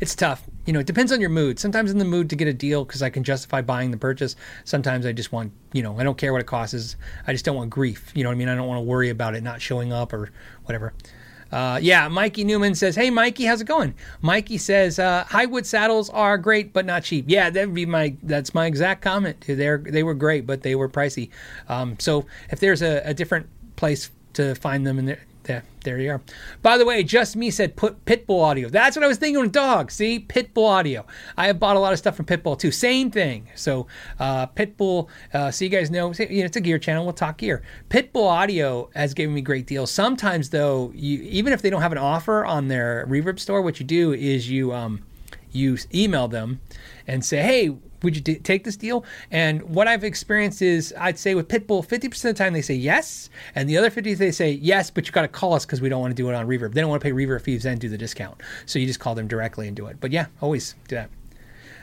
[SPEAKER 1] it's tough. You know, it depends on your mood. Sometimes in the mood to get a deal because I can justify buying the purchase. Sometimes I just want, you know, I don't care what it costs. I just don't want grief. You know what I mean? I don't want to worry about it not showing up or whatever. Uh, yeah, Mikey Newman says, "Hey, Mikey, how's it going?" Mikey says, uh, "Highwood saddles are great, but not cheap." Yeah, that would be my that's my exact comment. They they were great, but they were pricey. Um, so if there's a, a different place to find them in there, there, you are. By the way, just me said put Pitbull audio. That's what I was thinking with dog. See, Pitbull audio. I have bought a lot of stuff from Pitbull too. Same thing. So uh, Pitbull. Uh, so you guys know, you know, it's a gear channel. We'll talk gear. Pitbull audio has given me great deals. Sometimes though, you even if they don't have an offer on their Reverb store, what you do is you um, you email them and say, hey would you t- take this deal? And what I've experienced is, I'd say with Pitbull, 50% of the time they say yes, and the other 50 they say yes, but you got to call us because we don't want to do it on Reverb. They don't want to pay Reverb fees and do the discount. So you just call them directly and do it. But yeah, always do that.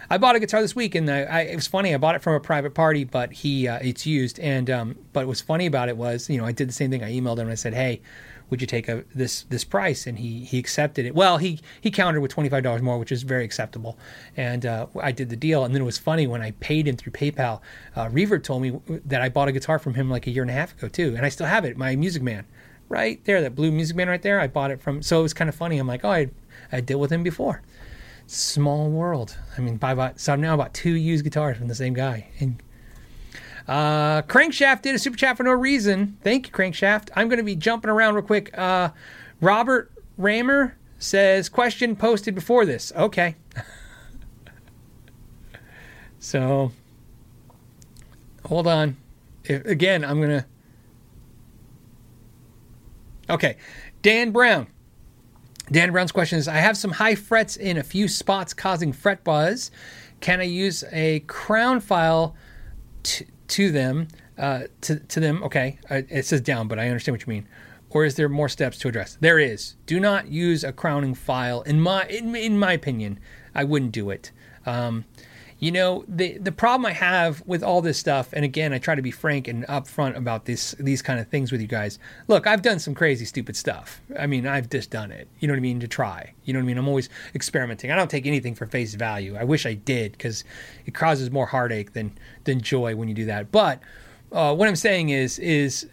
[SPEAKER 1] I bought a guitar this week, and I, I, it was funny. I bought it from a private party, but he uh, it's used. And um, but what's funny about it was, you know, I did the same thing. I emailed him and I said, "Hey, would you take a this this price? And he he accepted it. Well, he he countered with twenty five dollars more, which is very acceptable. And uh, I did the deal. And then it was funny when I paid him through PayPal. Uh, Reverb told me that I bought a guitar from him like a year and a half ago too, and I still have it. My Music Man, right there, that blue Music Man right there. I bought it from. So it was kind of funny. I'm like, oh, I I dealt with him before. Small world. I mean, by about so I'm now about two used guitars from the same guy, and uh, Crankshaft did a super chat for no reason. Thank you, Crankshaft. I'm going to be jumping around real quick. Uh, Robert Ramer says, question posted before this. Okay. so, hold on. If, again, I'm going to. Okay. Dan Brown. Dan Brown's question is I have some high frets in a few spots causing fret buzz. Can I use a crown file to, to them, uh, to, to them, okay, uh, it says down, but I understand what you mean. Or is there more steps to address? There is. Do not use a crowning file. In my in, in my opinion, I wouldn't do it. Um, you know the the problem I have with all this stuff, and again, I try to be frank and upfront about this these kind of things with you guys. Look, I've done some crazy, stupid stuff. I mean, I've just done it. You know what I mean? To try. You know what I mean? I'm always experimenting. I don't take anything for face value. I wish I did because it causes more heartache than than joy when you do that. But uh, what I'm saying is is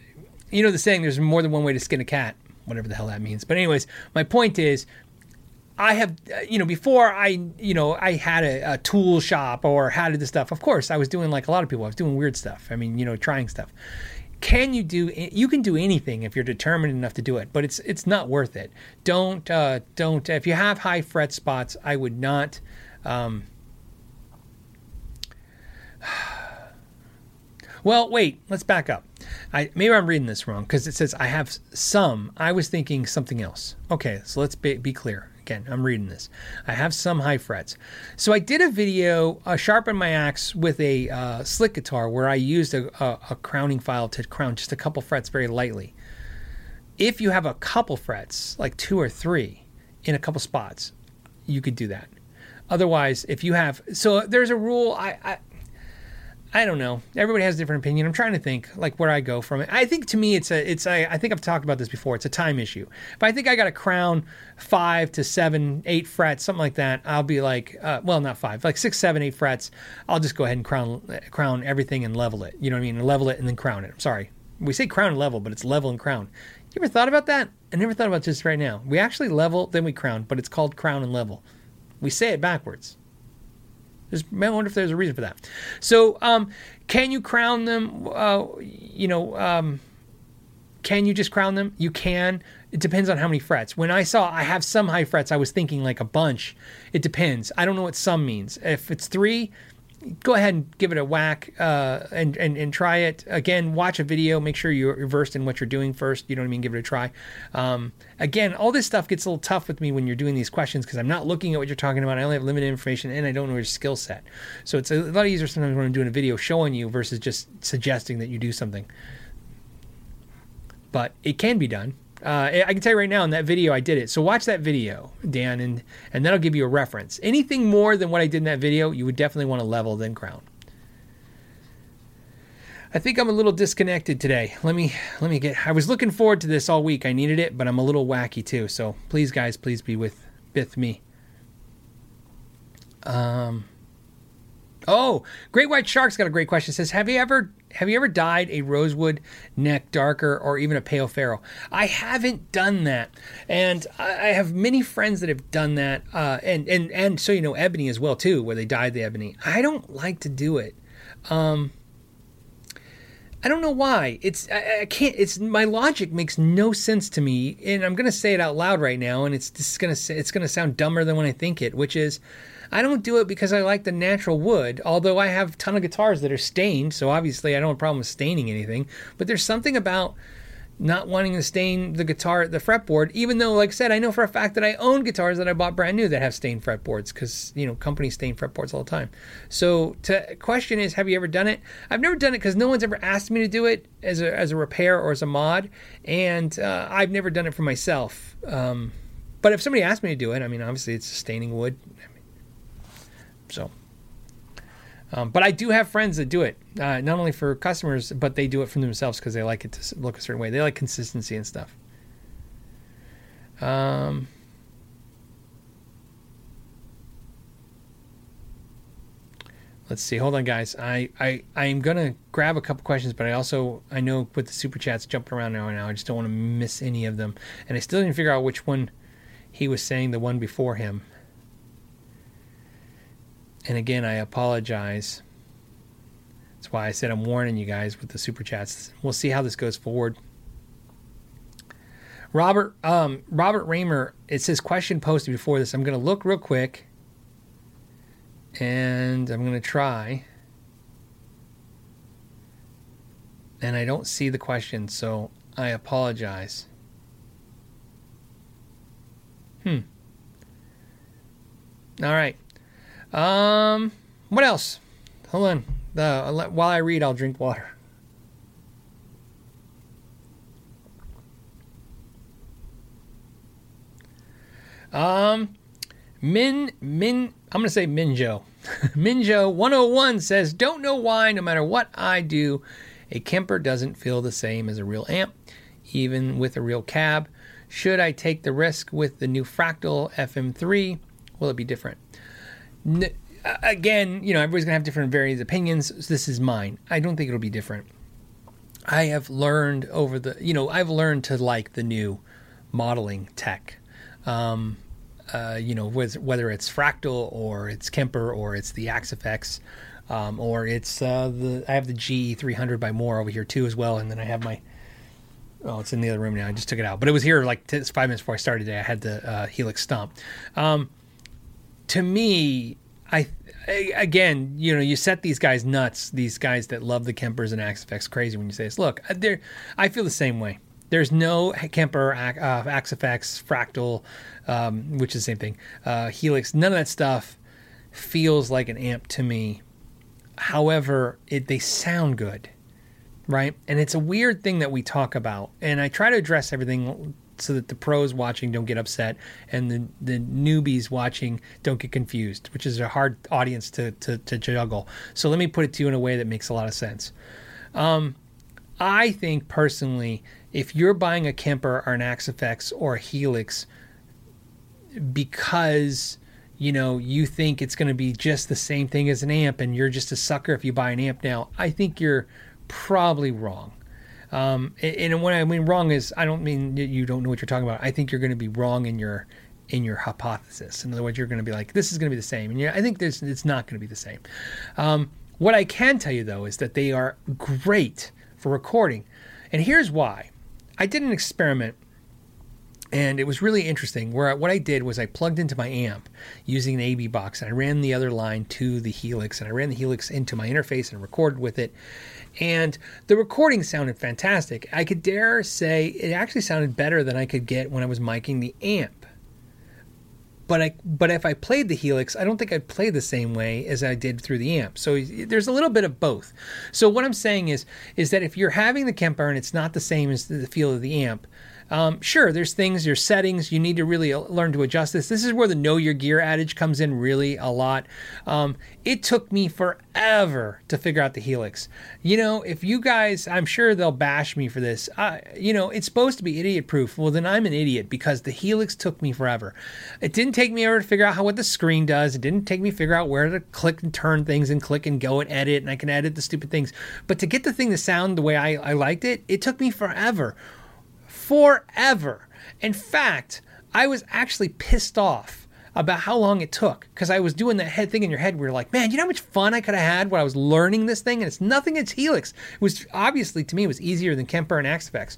[SPEAKER 1] you know the saying, there's more than one way to skin a cat whatever the hell that means. But anyways, my point is I have, uh, you know, before I, you know, I had a, a, tool shop or had this stuff. Of course, I was doing like a lot of people. I was doing weird stuff. I mean, you know, trying stuff. Can you do? You can do anything if you're determined enough to do it, but it's it's not worth it. Don't uh, don't. If you have high fret spots, I would not. Um, well, wait. Let's back up. I maybe I'm reading this wrong because it says I have some. I was thinking something else. Okay, so let's be, be clear. Again, I'm reading this. I have some high frets. So I did a video, uh, Sharpen My Axe with a uh, slick guitar where I used a, a, a crowning file to crown just a couple frets very lightly. If you have a couple frets, like two or three, in a couple spots, you could do that. Otherwise, if you have, so there's a rule. I, I I don't know. Everybody has a different opinion. I'm trying to think like where I go from it. I think to me it's a it's a I think I've talked about this before. It's a time issue. If I think I got a crown five to seven, eight frets, something like that, I'll be like, uh, well, not five, like six, seven, eight frets. I'll just go ahead and crown crown everything and level it. You know what I mean? Level it and then crown it. I'm sorry. We say crown and level, but it's level and crown. You ever thought about that? I never thought about this right now. We actually level, then we crown, but it's called crown and level. We say it backwards. I wonder if there's a reason for that. So, um, can you crown them? Uh, you know, um, can you just crown them? You can. It depends on how many frets. When I saw I have some high frets, I was thinking like a bunch. It depends. I don't know what some means. If it's three, go ahead and give it a whack uh, and, and and try it again. Watch a video. Make sure you're versed in what you're doing first. You know what I mean. Give it a try. Um, again, all this stuff gets a little tough with me when you're doing these questions because I'm not looking at what you're talking about. I only have limited information and I don't know your skill set. So it's a lot easier sometimes when I'm doing a video showing you versus just suggesting that you do something. But it can be done. Uh, I can tell you right now in that video I did it. So watch that video, Dan, and and that'll give you a reference. Anything more than what I did in that video, you would definitely want to level then crown. I think I'm a little disconnected today. Let me let me get. I was looking forward to this all week. I needed it, but I'm a little wacky too. So please, guys, please be with with me. Um. Oh, Great White Shark's got a great question. It says, "Have you ever have you ever dyed a rosewood neck darker or even a pau ferro? I haven't done that, and I have many friends that have done that, uh, and and and so you know ebony as well too, where they dyed the ebony. I don't like to do it. Um, I don't know why. It's I, I, can't. It's my logic makes no sense to me, and I'm gonna say it out loud right now, and it's gonna it's gonna sound dumber than when I think it, which is I don't do it because I like the natural wood, although I have a ton of guitars that are stained, so obviously I don't have a problem with staining anything. But there's something about not wanting to stain the guitar, the fretboard, even though, like I said, I know for a fact that I own guitars that I bought brand new that have stained fretboards because, you know, companies stain fretboards all the time. So, to question is, have you ever done it? I've never done it because no one's ever asked me to do it as a, as a repair or as a mod, and uh, I've never done it for myself. Um, but if somebody asked me to do it, I mean, obviously it's staining wood. So, um, but I do have friends that do it, uh, not only for customers, but they do it for themselves because they like it to look a certain way. They like consistency and stuff. Um, let's see. Hold on, guys. I I I'm gonna grab a couple questions, but I also I know with the super chats jumping around now and now, I just don't want to miss any of them. And I still didn't figure out which one he was saying. The one before him. And again, I apologize. That's why I said I'm warning you guys with the super chats. We'll see how this goes forward. Robert um, Robert Raymer, it says question posted before this. I'm going to look real quick and I'm going to try. And I don't see the question, so I apologize. Hmm. All right. Um, what else? Hold on. While I read, I'll drink water. Um, Min Min, I'm gonna say Minjo. Minjo 101 says, "Don't know why. No matter what I do, a Kemper doesn't feel the same as a real amp, even with a real cab. Should I take the risk with the new Fractal FM3? Will it be different?" N- again, you know, everybody's gonna have different various opinions. This is mine. I don't think it'll be different. I have learned over the, you know, I've learned to like the new modeling tech. Um, uh, you know, whether it's Fractal or it's Kemper or it's the Axe-Fx, um, or it's uh, the I have the GE300 by Mooer over here too as well, and then I have my oh, it's in the other room now. I just took it out, but it was here like t- five minutes before I started today. I had the uh, Helix Stomp. Um, to me, I, I, again, you know, you set these guys nuts. These guys that love the Kempers and Axe-Fx crazy when you say this. Look, they I feel the same way. There's no Kemper, uh, Axe-Fx, Fractal, um, which is the same thing. Uh, Helix, none of that stuff feels like an amp to me. However, it, they sound good, right? And it's a weird thing that we talk about, and I try to address everything so that the pros watching don't get upset and the, the newbies watching don't get confused, which is a hard audience to, to, to juggle. So let me put it to you in a way that makes a lot of sense. Um, I think personally, if you're buying a Kemper or an Axe-Fx or a Helix, because you know you think it's going to be just the same thing as an amp and you're just a sucker if you buy an amp now i think you're probably wrong um, and, when i mean wrong is i don't mean you don't know what you're talking about. I think you're going to be wrong in your in your hypothesis. In other words you're going to be like this is going to be the same. And i think there's it's not going to be the same. Um, what i can tell you though is that they are great for recording. And here's why. I did an experiment and it was really interesting. Where what I did was I plugged into my amp using an AB box, and I ran the other line to the Helix, and I ran the Helix into my interface and recorded with it. And the recording sounded fantastic. I could dare say it actually sounded better than I could get when I was miking the amp. But I, but if I played the Helix, I don't think I'd play the same way as I did through the amp. So there's a little bit of both. So what I'm saying is, is that if you're having the Kemper and it's not the same as the feel of the amp, um, sure, there's things, your settings you need to really uh, learn to adjust this. This is where the know your gear adage comes in really a lot. Um, it took me forever to figure out the Helix. You know, if you guys, I'm sure they'll bash me for this. Uh, you know, it's supposed to be idiot proof. Well, then I'm an idiot because the Helix took me forever. It didn't take me ever to figure out how what the screen does. It didn't take me figure out where to click and turn things and click and go and edit, and I can edit the stupid things. But to get the thing to sound the way I, I liked it, it took me forever forever. In fact, I was actually pissed off about how long it took because I was doing that head thing in your head where you're like, man, you know how much fun I could have had when I was learning this thing? And it's nothing It's Helix. It was obviously to me it was easier than Kemper and Axe-Fx.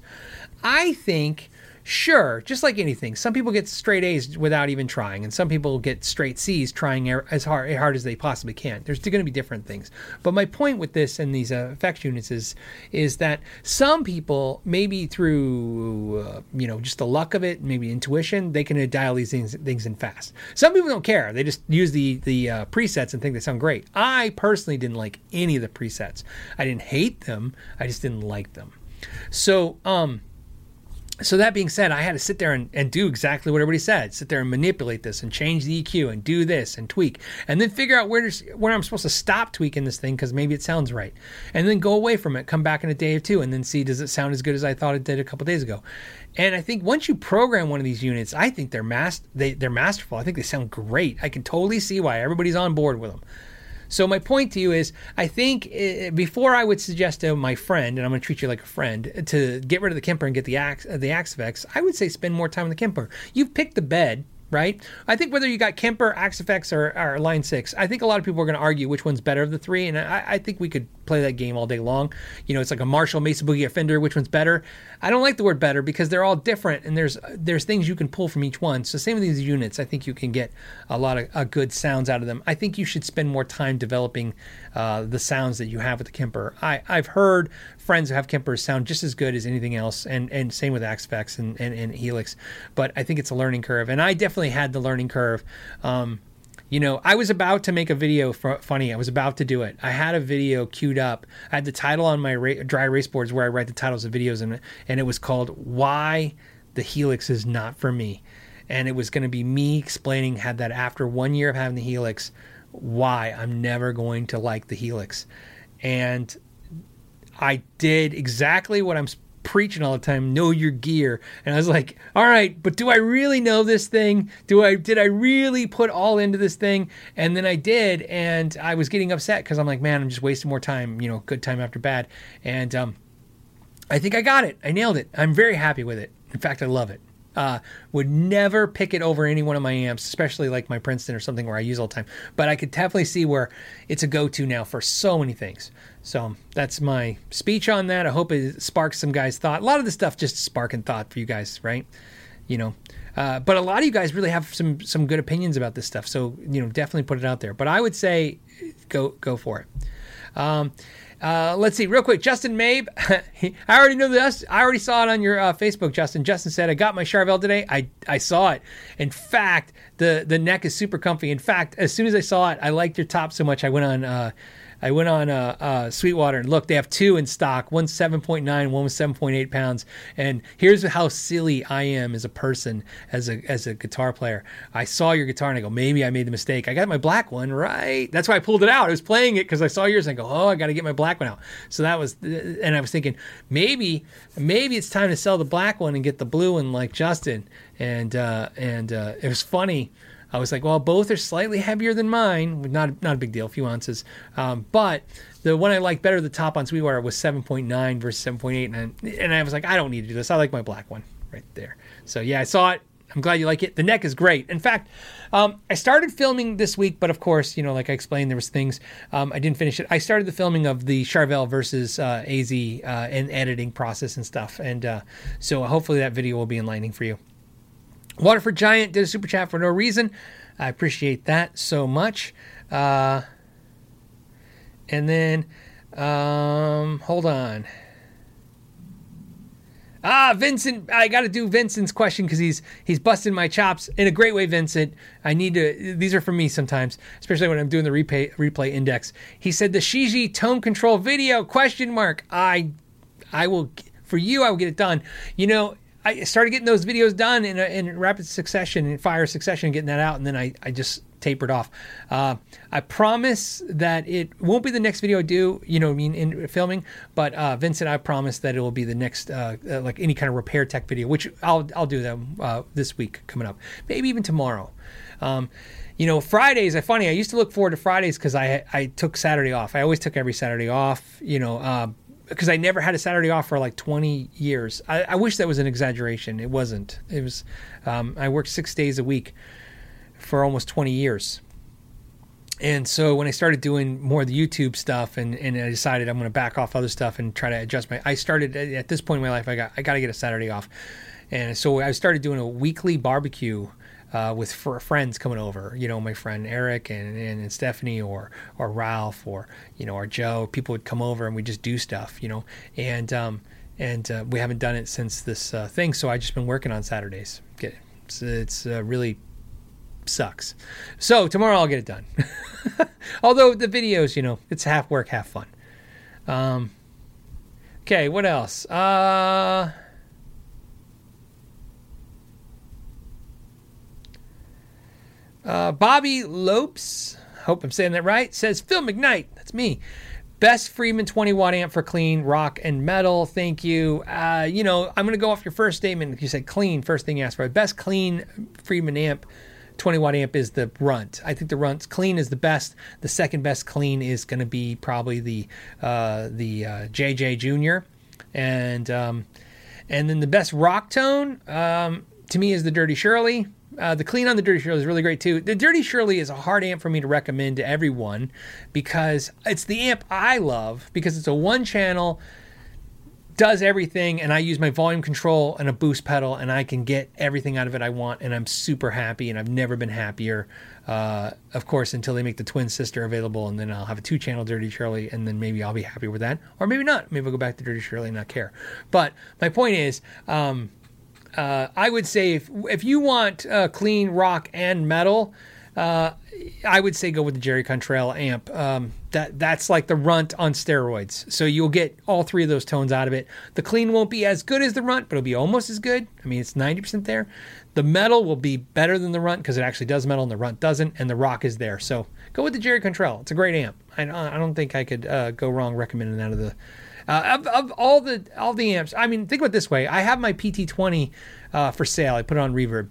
[SPEAKER 1] I think Sure, just like anything, some people get straight A's without even trying, and some people get straight C's trying as hard, as hard as they possibly can. There's going to be different things. But my point with this and these uh, effects units is, is that some people, maybe through uh, you know just the luck of it, maybe intuition, they can dial these things, things in fast. Some people don't care; they just use the the uh, presets and think they sound great. I personally didn't like any of the presets. I didn't hate them; I just didn't like them. So, um so that being said, I had to sit there and, and do exactly what everybody said. Sit there and manipulate this and change the EQ and do this and tweak and then figure out where where I'm supposed to stop tweaking this thing because maybe it sounds right, and then go away from it, come back in a day or two, and then see does it sound as good as I thought it did a couple days ago. And I think once you program one of these units, I think they're mas- they, they're masterful. I think they sound great. I can totally see why everybody's on board with them. So my point to you is, I think uh, before I would suggest to my friend, and I'm going to treat you like a friend, eh, to get rid of the Kemper and get the Axe, the Axe I would say spend more time on the Kemper. You've picked the bed right? I think whether you got Kemper, Axe-Fx, or, or Line 6, I think a lot of people are going to argue which one's better of the three, and I, I, think we could play that game all day long. You know, it's like a Marshall, Mesa Boogie, or Fender, which one's better? I don't like the word better because they're all different, and there's there's things you can pull from each one. So same with these units, I think you can get a lot of uh, good sounds out of them. I think you should spend more time developing uh, the sounds that you have with the Kemper. I, I've heard friends who have Kempers sound just as good as anything else, and, and same with Axe-Fx and, and, and Helix. But I think it's a learning curve, and I definitely had the learning curve. Um, you know, I was about to make a video for, funny. I was about to do it. I had a video queued up. I had the title on my ra- dry erase boards where I write the titles of videos, and and it was called "Why the Helix is Not for Me," and it was going to be me explaining had that after one year of having the Helix, why I'm never going to like the Helix, and I did exactly what I'm preaching all the time know your gear. And i was like all right but do i really know this thing? Do i did i really put all into this thing? And then i did and i was getting upset because i'm like man i'm just wasting more time you know good time after bad. And um, i think i got it. I nailed it. I'm very happy with it. In fact i love it uh, would never pick it over any one of my amps, especially like my Princeton or something where I use all the time. But I could definitely see where it's a go to now for so many things. So that's my speech on that. I hope it sparks some guys' thought. A lot of the stuff just sparking thought for you guys, right? You know, uh, but a lot of you guys really have some some good opinions about this stuff. So you know, definitely put it out there. But I would say go go for it. Um, uh, let's see, real quick. Justin Mabe, I already know this. I already saw it on your uh, Facebook, Justin. Justin said, "I got my Charvel today. I I saw it. In fact, the the neck is super comfy. In fact, as soon as I saw it, I liked your top so much. I went on." Uh, I went on uh, uh, Sweetwater and look, They have two in stock. One's 7.9, one was 7.8 pounds. And here's how silly I am as a person, as a as a guitar player. I saw your guitar and I go, maybe I made the mistake. I got my black one right. That's why I pulled it out. I was playing it because I saw yours. And I go, oh, I got to get my black one out. So that was, and I was thinking maybe maybe it's time to sell the black one and get the blue one like Justin. And uh, and uh, it was funny I was like, well, both are slightly heavier than mine. Not not a big deal, a few ounces. Um, but the one I liked better, the top on Sweetwater, was 7.9 versus 7.8, and and I was like, I don't need to do this. I like my black one right there. So yeah, I saw it. I'm glad you like it. The neck is great. In fact, um, I started filming this week, but of course, you know, like I explained, there was things um, I didn't finish it. I started the filming of the Charvel versus uh, AZ uh, and editing process and stuff, and uh, so hopefully that video will be enlightening for you. Waterford Giant did a super chat for no reason. I appreciate that so much. Uh, and then, um, hold on. Ah, Vincent, I got to do Vincent's question because he's he's busting my chops in a great way. Vincent, I need to. These are for me sometimes, especially when I'm doing the replay replay index. He said the Shiji tone control video question mark. I I will for you. I will get it done. You know, I started getting those videos done in, in rapid succession, in fire succession, getting that out, and then I, I just tapered off. Uh, I promise that it won't be the next video I do, you know, I mean, in filming, but uh, Vincent, I promise that it will be the next, uh, uh like any kind of repair tech video, which I'll I'll do them uh, this week coming up, maybe even tomorrow. Um, you know, Fridays. I funny. I used to look forward to Fridays because I I took Saturday off. I always took every Saturday off. You know, uh, because I never had a Saturday off for like 20 years. I, I wish that was an exaggeration. It wasn't. It was. Um, I worked six days a week for almost 20 years. And so when I started doing more of the YouTube stuff, and, and I decided I'm going to back off other stuff and try to adjust my, I started at this point in my life. I got I got to get a Saturday off, and so I started doing a weekly barbecue uh, with friends coming over. You know, my friend Eric and, and Stephanie or or Ralph or you know or Joe. People would come over and we just do stuff. You know, and um, and uh, we haven't done it since this uh, thing. So I just been working on Saturdays. Get it? It's, it's uh, really sucks. So tomorrow I'll get it done. Although the videos, you know, it's half work, half fun. Um, okay, what else? Uh Uh, Bobby Lopes, hope I'm saying that right, says Phil McKnight. That's me. Best Friedman 20 watt amp for clean, rock, and metal. Thank you. Uh, you know, I'm going to go off your first statement. You said clean, first thing you asked for. Best clean Friedman amp, 20 watt amp is the Runt. I think the runt's clean is the best. The second best clean is going to be probably the uh, the uh, JJ Junior, and um, and then the best rock tone um, to me is the Dirty Shirley. Uh, the clean on the Dirty Shirley is really great too. The Dirty Shirley is a hard amp for me to recommend to everyone because it's the amp I love because it's a one channel, does everything, and I use my volume control and a boost pedal, and I can get everything out of it I want, and I'm super happy, and I've never been happier. Uh, of course, until they make the twin sister available, and then I'll have a two channel Dirty Shirley, and then maybe I'll be happy with that, or maybe not. Maybe I'll go back to Dirty Shirley and not care. But my point is, um, uh, I would say if if you want uh, clean rock and metal, uh, I would say go with the Jerry Cantrell amp. Um, that that's like the runt on steroids. So you'll get all three of those tones out of it. The clean won't be as good as the runt, but it'll be almost as good. I mean, it's ninety percent there. The metal will be better than the runt because it actually does metal and the runt doesn't, and the rock is there. So go with the Jerry Cantrell. It's a great amp. I, I don't think I could uh, go wrong recommending that of the uh, of, of, all the all the amps, I mean, think about this way: I have my PT20 uh, for sale. I put it on Reverb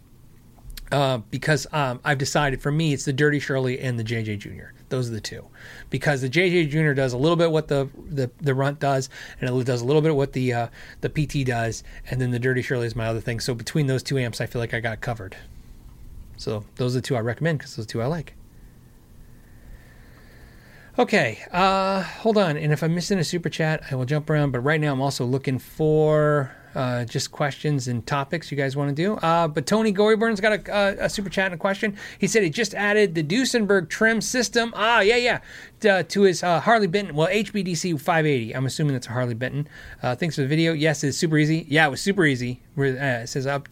[SPEAKER 1] uh, because um, I've decided for me it's the Dirty Shirley and the JJ Junior. Those are the two, because the JJ Junior does a little bit what the the, the Runt does, and it does a little bit what the uh, the PT does, and then the Dirty Shirley is my other thing. So between those two amps, I feel like I got covered. So those are the two I recommend because those two I like. Okay, uh, hold on. And if I'm missing a super chat, I will jump around. But right now, I'm also looking for uh, just questions and topics you guys want to do. Uh, but Tony Goryburn's got a, a, a, super chat and a question. He said he just added the Duesenberg trem system. Ah, yeah, yeah, to, to his uh, Harley Benton. Well, HBDC 580. I'm assuming that's a Harley Benton. Uh, thanks for the video. Yes, it's super easy. Yeah, it was super easy. Uh, it says up.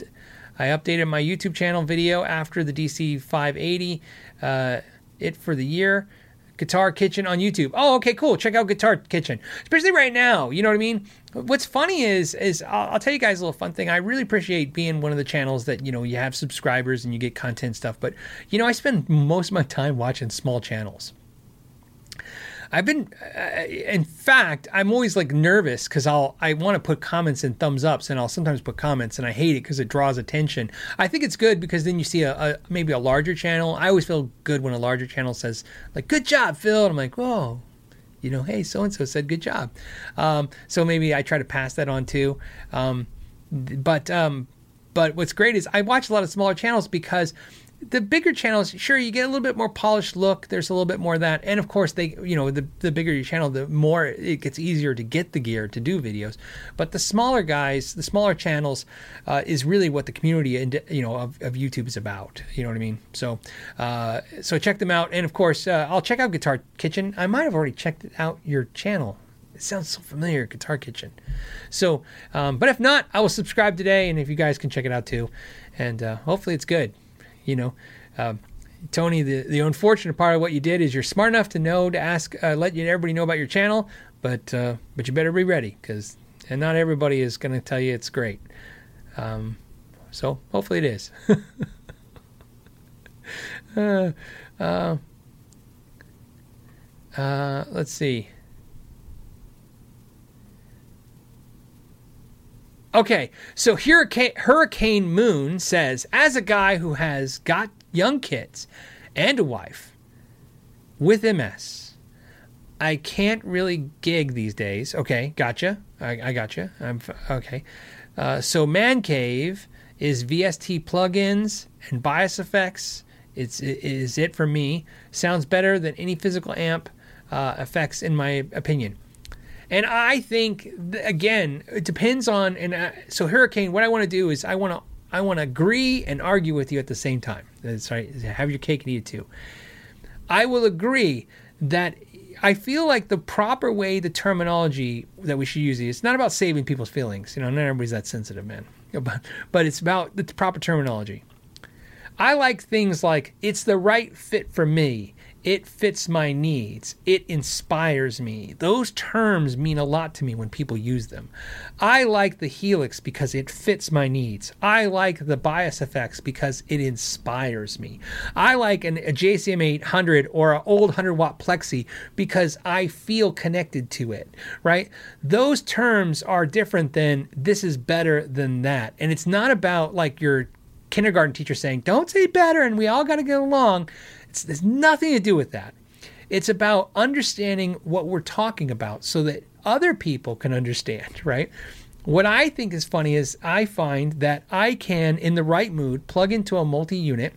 [SPEAKER 1] I updated my YouTube channel video after the DC 580. Uh, it for the year. Guitar Kitchen on YouTube. Oh, okay, cool. Check out Guitar Kitchen, especially right now. You know what I mean? What's funny is, is I'll, I'll, tell you guys a little fun thing. I really appreciate being one of the channels that you know you have subscribers and you get content stuff. But you know, I spend most of my time watching small channels. I've been, uh, in fact, I'm always like nervous because I'll I want to put comments and thumbs ups, and I'll sometimes put comments, and I hate it because it draws attention. I think it's good because then you see a, a, maybe a larger channel. I always feel good when a larger channel says like "Good job, Phil," and I'm like, "Whoa." You know, hey, so and so said good job. Um, so maybe I try to pass that on too. Um, but um, but what's great is I watch a lot of smaller channels because the bigger channels, sure, you get a little bit more polished look. There's a little bit more of that, and of course, they, you know, the the bigger your channel, the more it gets easier to get the gear to do videos. But the smaller guys, the smaller channels, uh, is really what the community and you know of, of YouTube is about. You know what I mean? So, uh, so check them out, and of course, uh, I'll check out Guitar Kitchen. I might have already checked out your channel. It sounds so familiar, Guitar Kitchen. So, um, but if not, I will subscribe today, and if you guys can check it out too, and uh, hopefully it's good you know, um, Tony, the, the unfortunate part of what you did is you're smart enough to know to ask, uh, let you, everybody know about your channel, but uh, but you better be ready because and not everybody is going to tell you it's great. Um, so hopefully it is. uh, uh, uh, let's see. Okay, so Hurricane, Hurricane Moon says, as a guy who has got young kids and a wife with MS, I can't really gig these days. Okay, gotcha. I, I gotcha. I'm okay. Uh, so Man Cave is VST plugins and BIAS FX. It's it is it for me. Sounds better than any physical amp uh, effects in my opinion. And I think again, it depends on. And uh, so Hurricane, what I want to do is I want to I want to agree and argue with you at the same time. Sorry, have your cake and eat it too. I will agree that I feel like the proper way, the terminology that we should use is not about saving people's feelings. You know, not everybody's that sensitive, man. But, but it's about the proper terminology. I like things like it's the right fit for me it fits my needs, it inspires me. Those terms mean a lot to me when people use them. I like the Helix because it fits my needs. I like the BIAS FX because it inspires me. I like an, a JCM 800 or an old 100 watt Plexi because I feel connected to it, right? Those terms are different than this is better than that. And it's not about like your kindergarten teacher saying, don't say better and we all got to get along. It's, there's nothing to do with that. It's about understanding what we're talking about so that other people can understand, right? What I think is funny is I find that I can, in the right mood, plug into a multi unit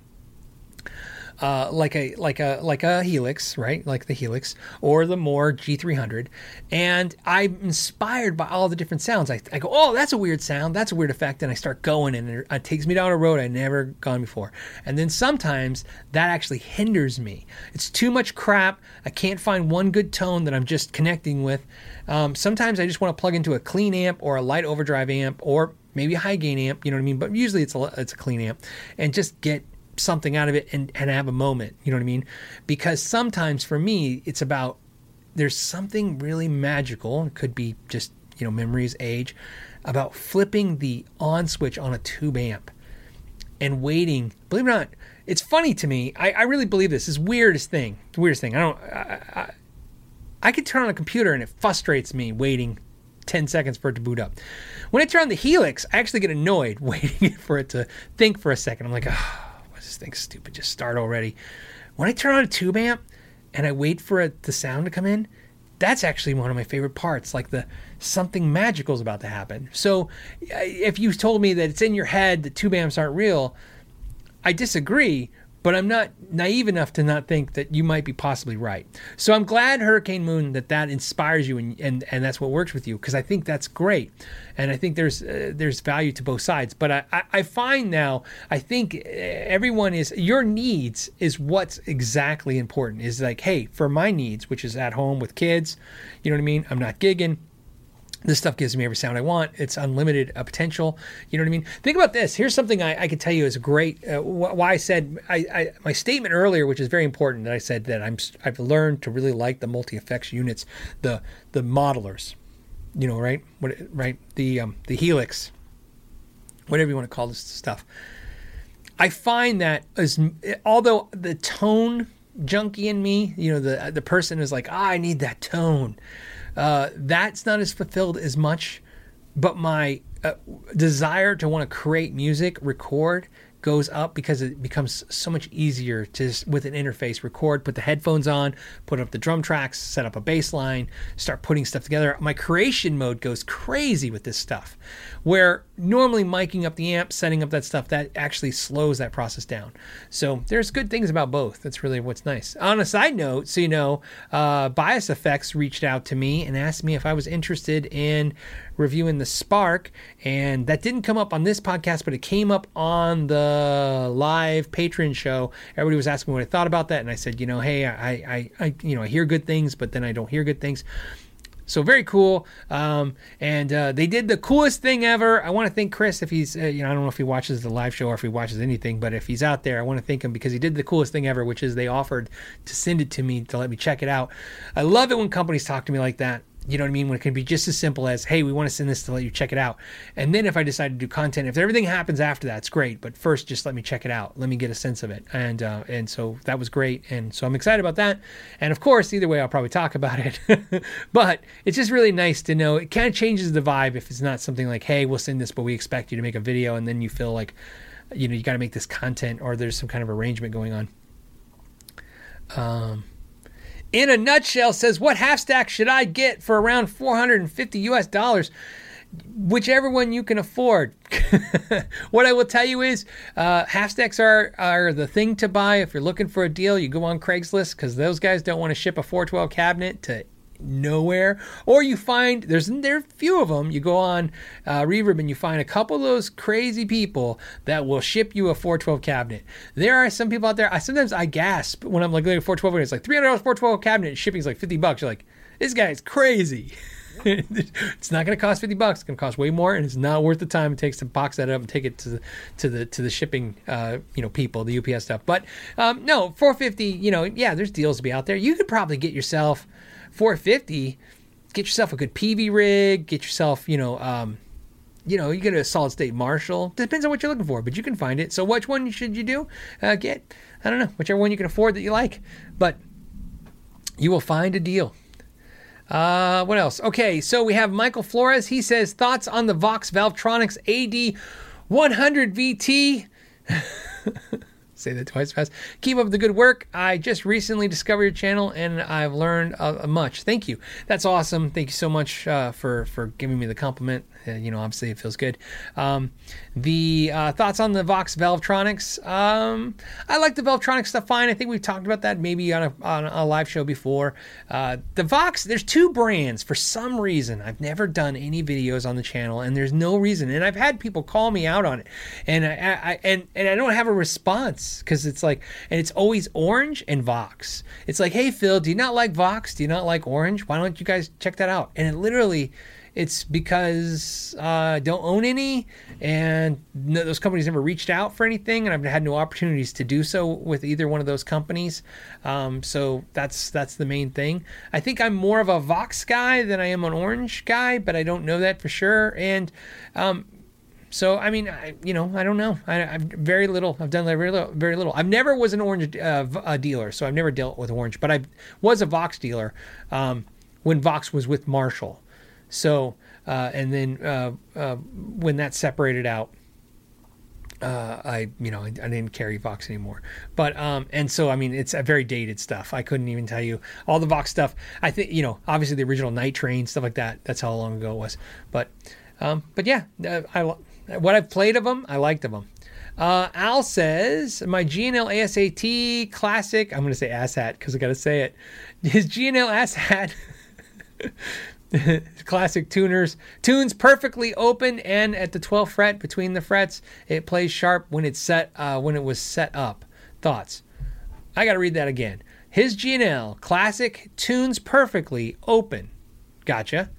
[SPEAKER 1] uh, like a like a like a Helix, right? Like the Helix or the Mooer G300, and I'm inspired by all the different sounds. I, I go, oh, that's a weird sound, that's a weird effect, and I start going, and it, it takes me down a road I never gone before. And then sometimes that actually hinders me. It's too much crap. I can't find one good tone that I'm just connecting with. Um, sometimes I just want to plug into a clean amp or a light overdrive amp or maybe a high gain amp, you know what I mean? But usually it's a, it's a clean amp and just get something out of it and, and have a moment. You know what I mean? Because sometimes for me, it's about there's something really magical. It could be just, you know, memories, age, about flipping the on switch on a tube amp and waiting. Believe it or not, it's funny to me. I, I really believe this. Is weirdest thing. The weirdest thing. I don't. I, I, I could turn on a computer and it frustrates me waiting 10 seconds for it to boot up. When I turn on the Helix, I actually get annoyed waiting for it to think for a second. I'm like, oh, thing's stupid. Just start already. When I turn on a tube amp and I wait for it, the sound to come in, that's actually one of my favorite parts. Like the something magical is about to happen. So if you told me that it's in your head that tube amps aren't real, I disagree but I'm not naive enough to not think that you might be possibly right. So I'm glad Hurricane Moon that that inspires you and and, and that's what works with you because I think that's great, and I think there's uh, there's value to both sides. But I, I, I find now I think uh, everyone is your needs is what's exactly important. Is like hey for my needs which is at home with kids, you know what I mean. I'm not gigging this stuff gives me every sound I want. It's unlimited uh, potential. You know what I mean? Think about this. Here's something I, I can tell you is great. Uh, why I said I, I, my statement earlier, which is very important, that I said that I'm I've learned to really like the multi effects units, the the modelers. You know, right? What right? The um, the Helix, whatever you want to call this stuff. I find that as although the tone junkie in me, you know, the the person is like, ah, I need that tone uh, that's not as fulfilled as much, but my uh, desire to want to create music, record, goes up because it becomes so much easier to with an interface record put the headphones on put up the drum tracks set up a bass line start putting stuff together. My creation mode goes crazy with this stuff where normally miking up the amp setting up that stuff that actually slows that process down. So there's good things about both. That's really what's nice. On a side note so you know uh, BIAS FX reached out to me and asked me if i was interested in reviewing the Spark, and that didn't come up on this podcast, but it came up on the live Patreon show. Everybody was asking me what I thought about that, and I said, you know, hey, I, I, I you know, I hear good things, but then I don't hear good things. So very cool. Um, and uh, they did the coolest thing ever. I want to thank Chris if he's, uh, you know, I don't know if he watches the live show or if he watches anything, but if he's out there, I want to thank him because he did the coolest thing ever, which is they offered to send it to me to let me check it out. I love it when companies talk to me like that. You know what I mean? When it can be just as simple as, hey, we want to send this to let you check it out. And then if I decide to do content, if everything happens after that, it's great. But first, just let me check it out. Let me get a sense of it. And uh, and so that was great. And so I'm excited about that. And of course, either way, I'll probably talk about it. but it's just really nice to know. It kind of changes the vibe if it's not something like, hey, we'll send this, but we expect you to make a video, and then you feel like, you know, you got to make this content, or there's some kind of arrangement going on. Um, in a nutshell says what half stack should I get for around 450 US dollars? Whichever one you can afford. what I will tell you is, uh, half stacks are are the thing to buy if you're looking for a deal. You go on Craigslist because those guys don't want to ship a 412 cabinet to nowhere. Or you find there's there are a few of them. You go on uh, Reverb and you find a couple of those crazy people that will ship you a 412 cabinet. There are some people out there. I sometimes I gasp when I'm like looking at 412 and it's like 300 dollars 412 cabinet. Shipping is like 50 bucks. You're like, this guy's crazy. it's not going to cost 50 bucks. It's going to cost way more, and it's not worth the time it takes to box that up and take it to the to the to the shipping, uh, you know, people, the UPS stuff. But um, no, 450. You know, yeah, there's deals to be out there. You could probably get yourself 450. Get yourself a good PV rig. Get yourself, you know. Um, you know, you get a solid state Marshall. Depends on what you're looking for, but you can find it. So, which one should you do? Uh, get, I don't know, whichever one you can afford that you like. But you will find a deal. Uh, what else? Okay, so we have Michael Flores. He says thoughts on the Vox Valvetronix AD 100 VT. Say that twice fast. Keep up the good work. I just recently discovered your channel and I've learned uh, much. Thank you. That's awesome. Thank you so much uh, for for giving me the compliment. Uh, you know, obviously it feels good. Um, the uh, thoughts on the Vox Valvetronix. Um, I like the Valvetronix stuff fine. I think we've talked about that maybe on a, on a live show before. Uh, the Vox, there's two brands for some reason. I've never done any videos on the channel, and there's no reason. And I've had people call me out on it, and I, I and and I don't have a response because it's like, and it's always orange and Vox. It's like, hey Phil, do you not like Vox? Do you not like orange? Why don't you guys check that out? And it literally it's because uh, I don't own any, and no, those companies never reached out for anything, and I've had no opportunities to do so with either one of those companies. Um, so that's that's the main thing. I think I'm more of a Vox guy than I am an Orange guy, but I don't know that for sure. And um, so I mean, I, you know, I don't know. I, have very little. I've done very little. Very little. I've never was an orange uh, dealer, so I've never dealt with orange. But I was a Vox dealer um, when Vox was with Marshall. So, uh, and then uh, uh, when that separated out, uh, I you know I, I, didn't carry Vox anymore. But um, and so I mean it's a very dated stuff. I couldn't even tell you all the Vox stuff. I think you know obviously the original Night Train stuff like that. That's how long ago it was. But um, but yeah, uh, I what I've played of them, I liked of them. Uh, Al says my GNL ASAT classic. I'm going to say asshat because I got to say it. His GNL asshat classic tuners. Tunes perfectly open and at the 12th fret between the frets it plays sharp when it's set uh, when it was set up. Thoughts? I gotta read that again. His gnl classic tunes perfectly open. Gotcha.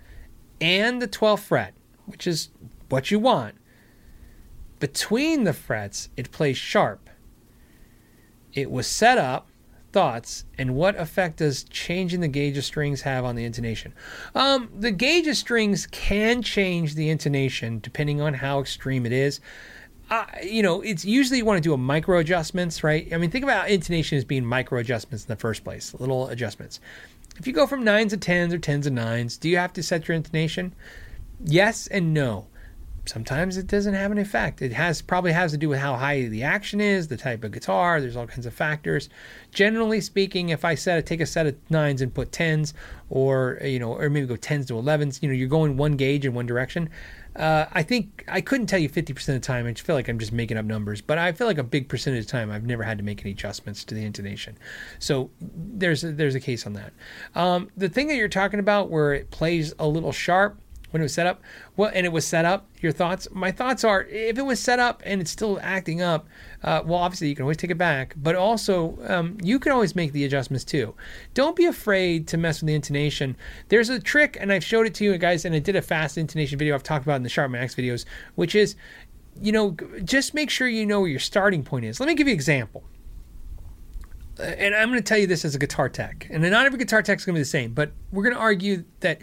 [SPEAKER 1] And the 12th fret which is what you want. Between the frets it plays sharp. It was set up thoughts and what effect does changing the gauge of strings have on the intonation? Um, the gauge of strings can change the intonation depending on how extreme it is. Uh, you know, it's usually you want to do a micro adjustments, right? I mean, think about intonation as being micro adjustments in the first place, little adjustments. If you go from nines to tens or tens to nines, do you have to set your intonation? Yes and no sometimes it doesn't have an effect. It has probably has to do with how high the action is, the type of guitar. There's all kinds of factors. Generally speaking, if I set a, take a set of nines and put tens, or you know, or maybe go tens to elevens, you know, you're going one gauge in one direction. Uh, I think I couldn't tell you 50% of the time. I feel like I'm just making up numbers, but I feel like a big percentage of the time I've never had to make any adjustments to the intonation. So there's a, there's a case on that. Um, the thing that you're talking about where it plays a little sharp, when it was set up. Well, and it was set up. Your thoughts? My thoughts are, if it was set up and it's still acting up, uh, well, obviously you can always take it back, but also um, you can always make the adjustments too. Don't be afraid to mess with the intonation. There's a trick, and I've showed it to you guys, and I did a fast intonation video I've talked about in the Sharp Max videos, which is, you know, just make sure you know where your starting point is. Let me give you an example uh, and I'm going to tell you this as a guitar tech, and not every guitar tech is going to be the same, but we're going to argue that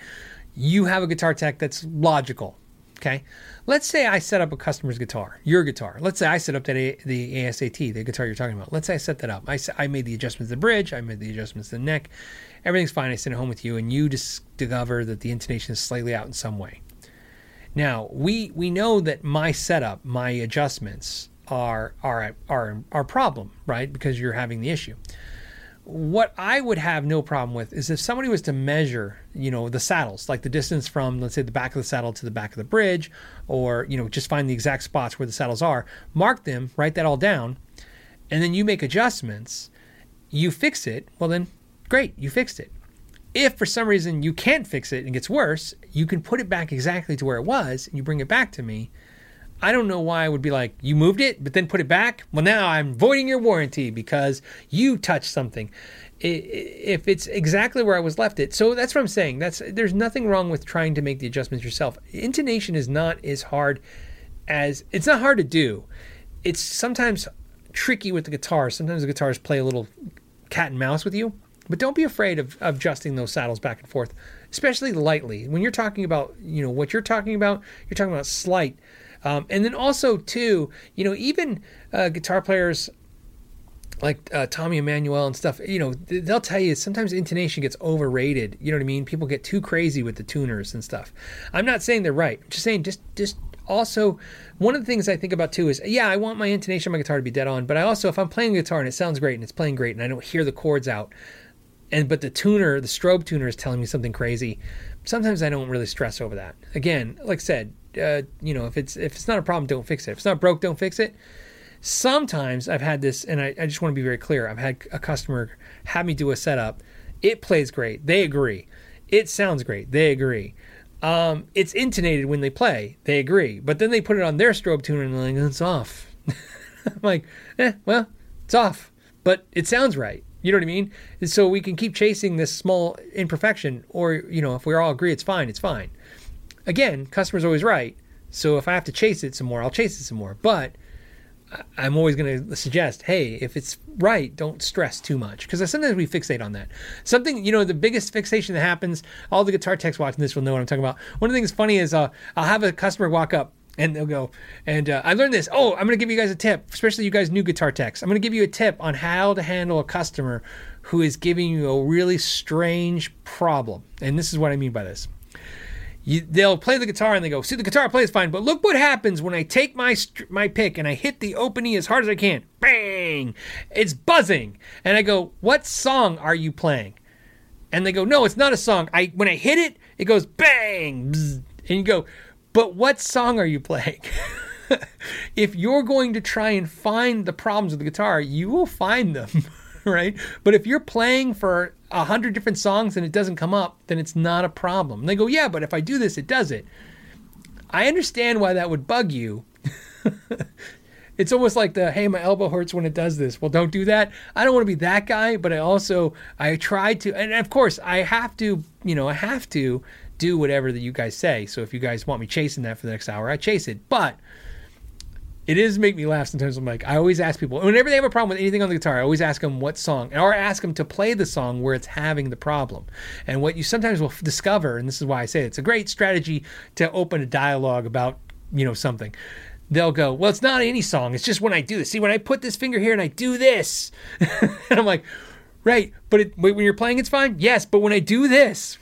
[SPEAKER 1] you have a guitar tech that's logical. Okay. Let's say I set up a customer's guitar, your guitar. Let's say I set up that a, the ASAT, the guitar you're talking about. Let's say I set that up. I, I made the adjustments to the bridge, I made the adjustments to the neck. Everything's fine. I send it home with you, and you discover that the intonation is slightly out in some way. Now we we know that my setup, my adjustments are are are our problem, right? Because you're having the issue what I would have no problem with is if somebody was to measure, you know, the saddles, like the distance from, let's say, the back of the saddle to the back of the bridge, or, you know, just find the exact spots where the saddles are, mark them, write that all down, and then you make adjustments, you fix it, well, then great, you fixed it. If for some reason you can't fix it and it gets worse, you can put it back exactly to where it was and you bring it back to me I don't know why I would be like, you moved it, but then put it back. Well, now I'm voiding your warranty because you touched something.
[SPEAKER 2] if it's exactly where I was left it. So that's what I'm saying. That's there's nothing wrong with trying to make the adjustments yourself. Intonation is not as hard as it's not hard to do. It's sometimes tricky with the guitar. Sometimes the guitars play a little cat and mouse with you. But don't be afraid of, of adjusting those saddles back and forth, especially lightly. When you're talking about, you know, what you're talking about, you're talking about slight. Um, and then also, too, you know, even uh, guitar players like uh, Tommy Emmanuel and stuff, you know, they'll tell you sometimes intonation gets overrated. You know what I mean? People get too crazy with the tuners and stuff. I'm not saying they're right. I'm just saying just just also one of the things I think about too is yeah, I want my intonation on my guitar to be dead on, but I also if I'm playing guitar and it sounds great and it's playing great and I don't hear the chords out, and but the tuner, the strobe tuner is telling me something crazy. Sometimes I don't really stress over that. Again, like I said, uh, you know, if it's if it's not a problem, don't fix it. If it's not broke, don't fix it Sometimes I've had this, and I, I just want to be very clear. I've had a customer have me do a setup. It plays great. They agree. It sounds great. They agree. Um, it's intonated when they play. They agree. But then they put it on their strobe tuner and they're like, it's off. I'm like, eh, well, it's off. But it sounds right. You know what I mean? And so we can keep chasing this small imperfection, or, you know, if we all agree it's fine, it's fine. Again, customer's always right. So if I have to chase it some more, I'll chase it some more. But I'm always going to suggest, hey, if it's right, don't stress too much because sometimes we fixate on that. Something, you know, the biggest fixation that happens. All the guitar techs watching this will know what I'm talking about. One of the things funny is uh, I'll have a customer walk up and they'll go, and uh, I learned this. Oh, I'm going to give you guys a tip, especially you guys new guitar techs. I'm going to give you a tip on how to handle a customer who is giving you a really strange problem. And this is what I mean by this you, they'll play the guitar and they go, see, the guitar plays fine, but look what happens when I take my my pick and I hit the open E as hard as I can. Bang! It's buzzing. And I go, what song are you playing? And they go, no, it's not a song. I when I hit it, it goes bang, bzz. and you go, but what song are you playing? if you're going to try and find the problems with the guitar, you will find them. right? But if you're playing for a hundred different songs and it doesn't come up, then it's not a problem. And they go, yeah, but if I do this, it does it. I understand why that would bug you. it's almost like the hey my elbow hurts when it does this well don't do that i don't want to be that guy but i also i try to and of course i have to you know i have to do whatever that you guys say so if you guys want me chasing that for the next hour i chase it but it is make me laugh sometimes. I'm like, I always ask people whenever they have a problem with anything on the guitar, I always ask them what song, or ask them to play the song where it's having the problem. And what you sometimes will discover, and this is why I say it, it's a great strategy to open a dialogue about you know something. They'll go, well, it's not any song. It's just when I do this. See, when I put this finger here and I do this, and I'm like, right. But it, when you're playing, it's fine. Yes, but when I do this,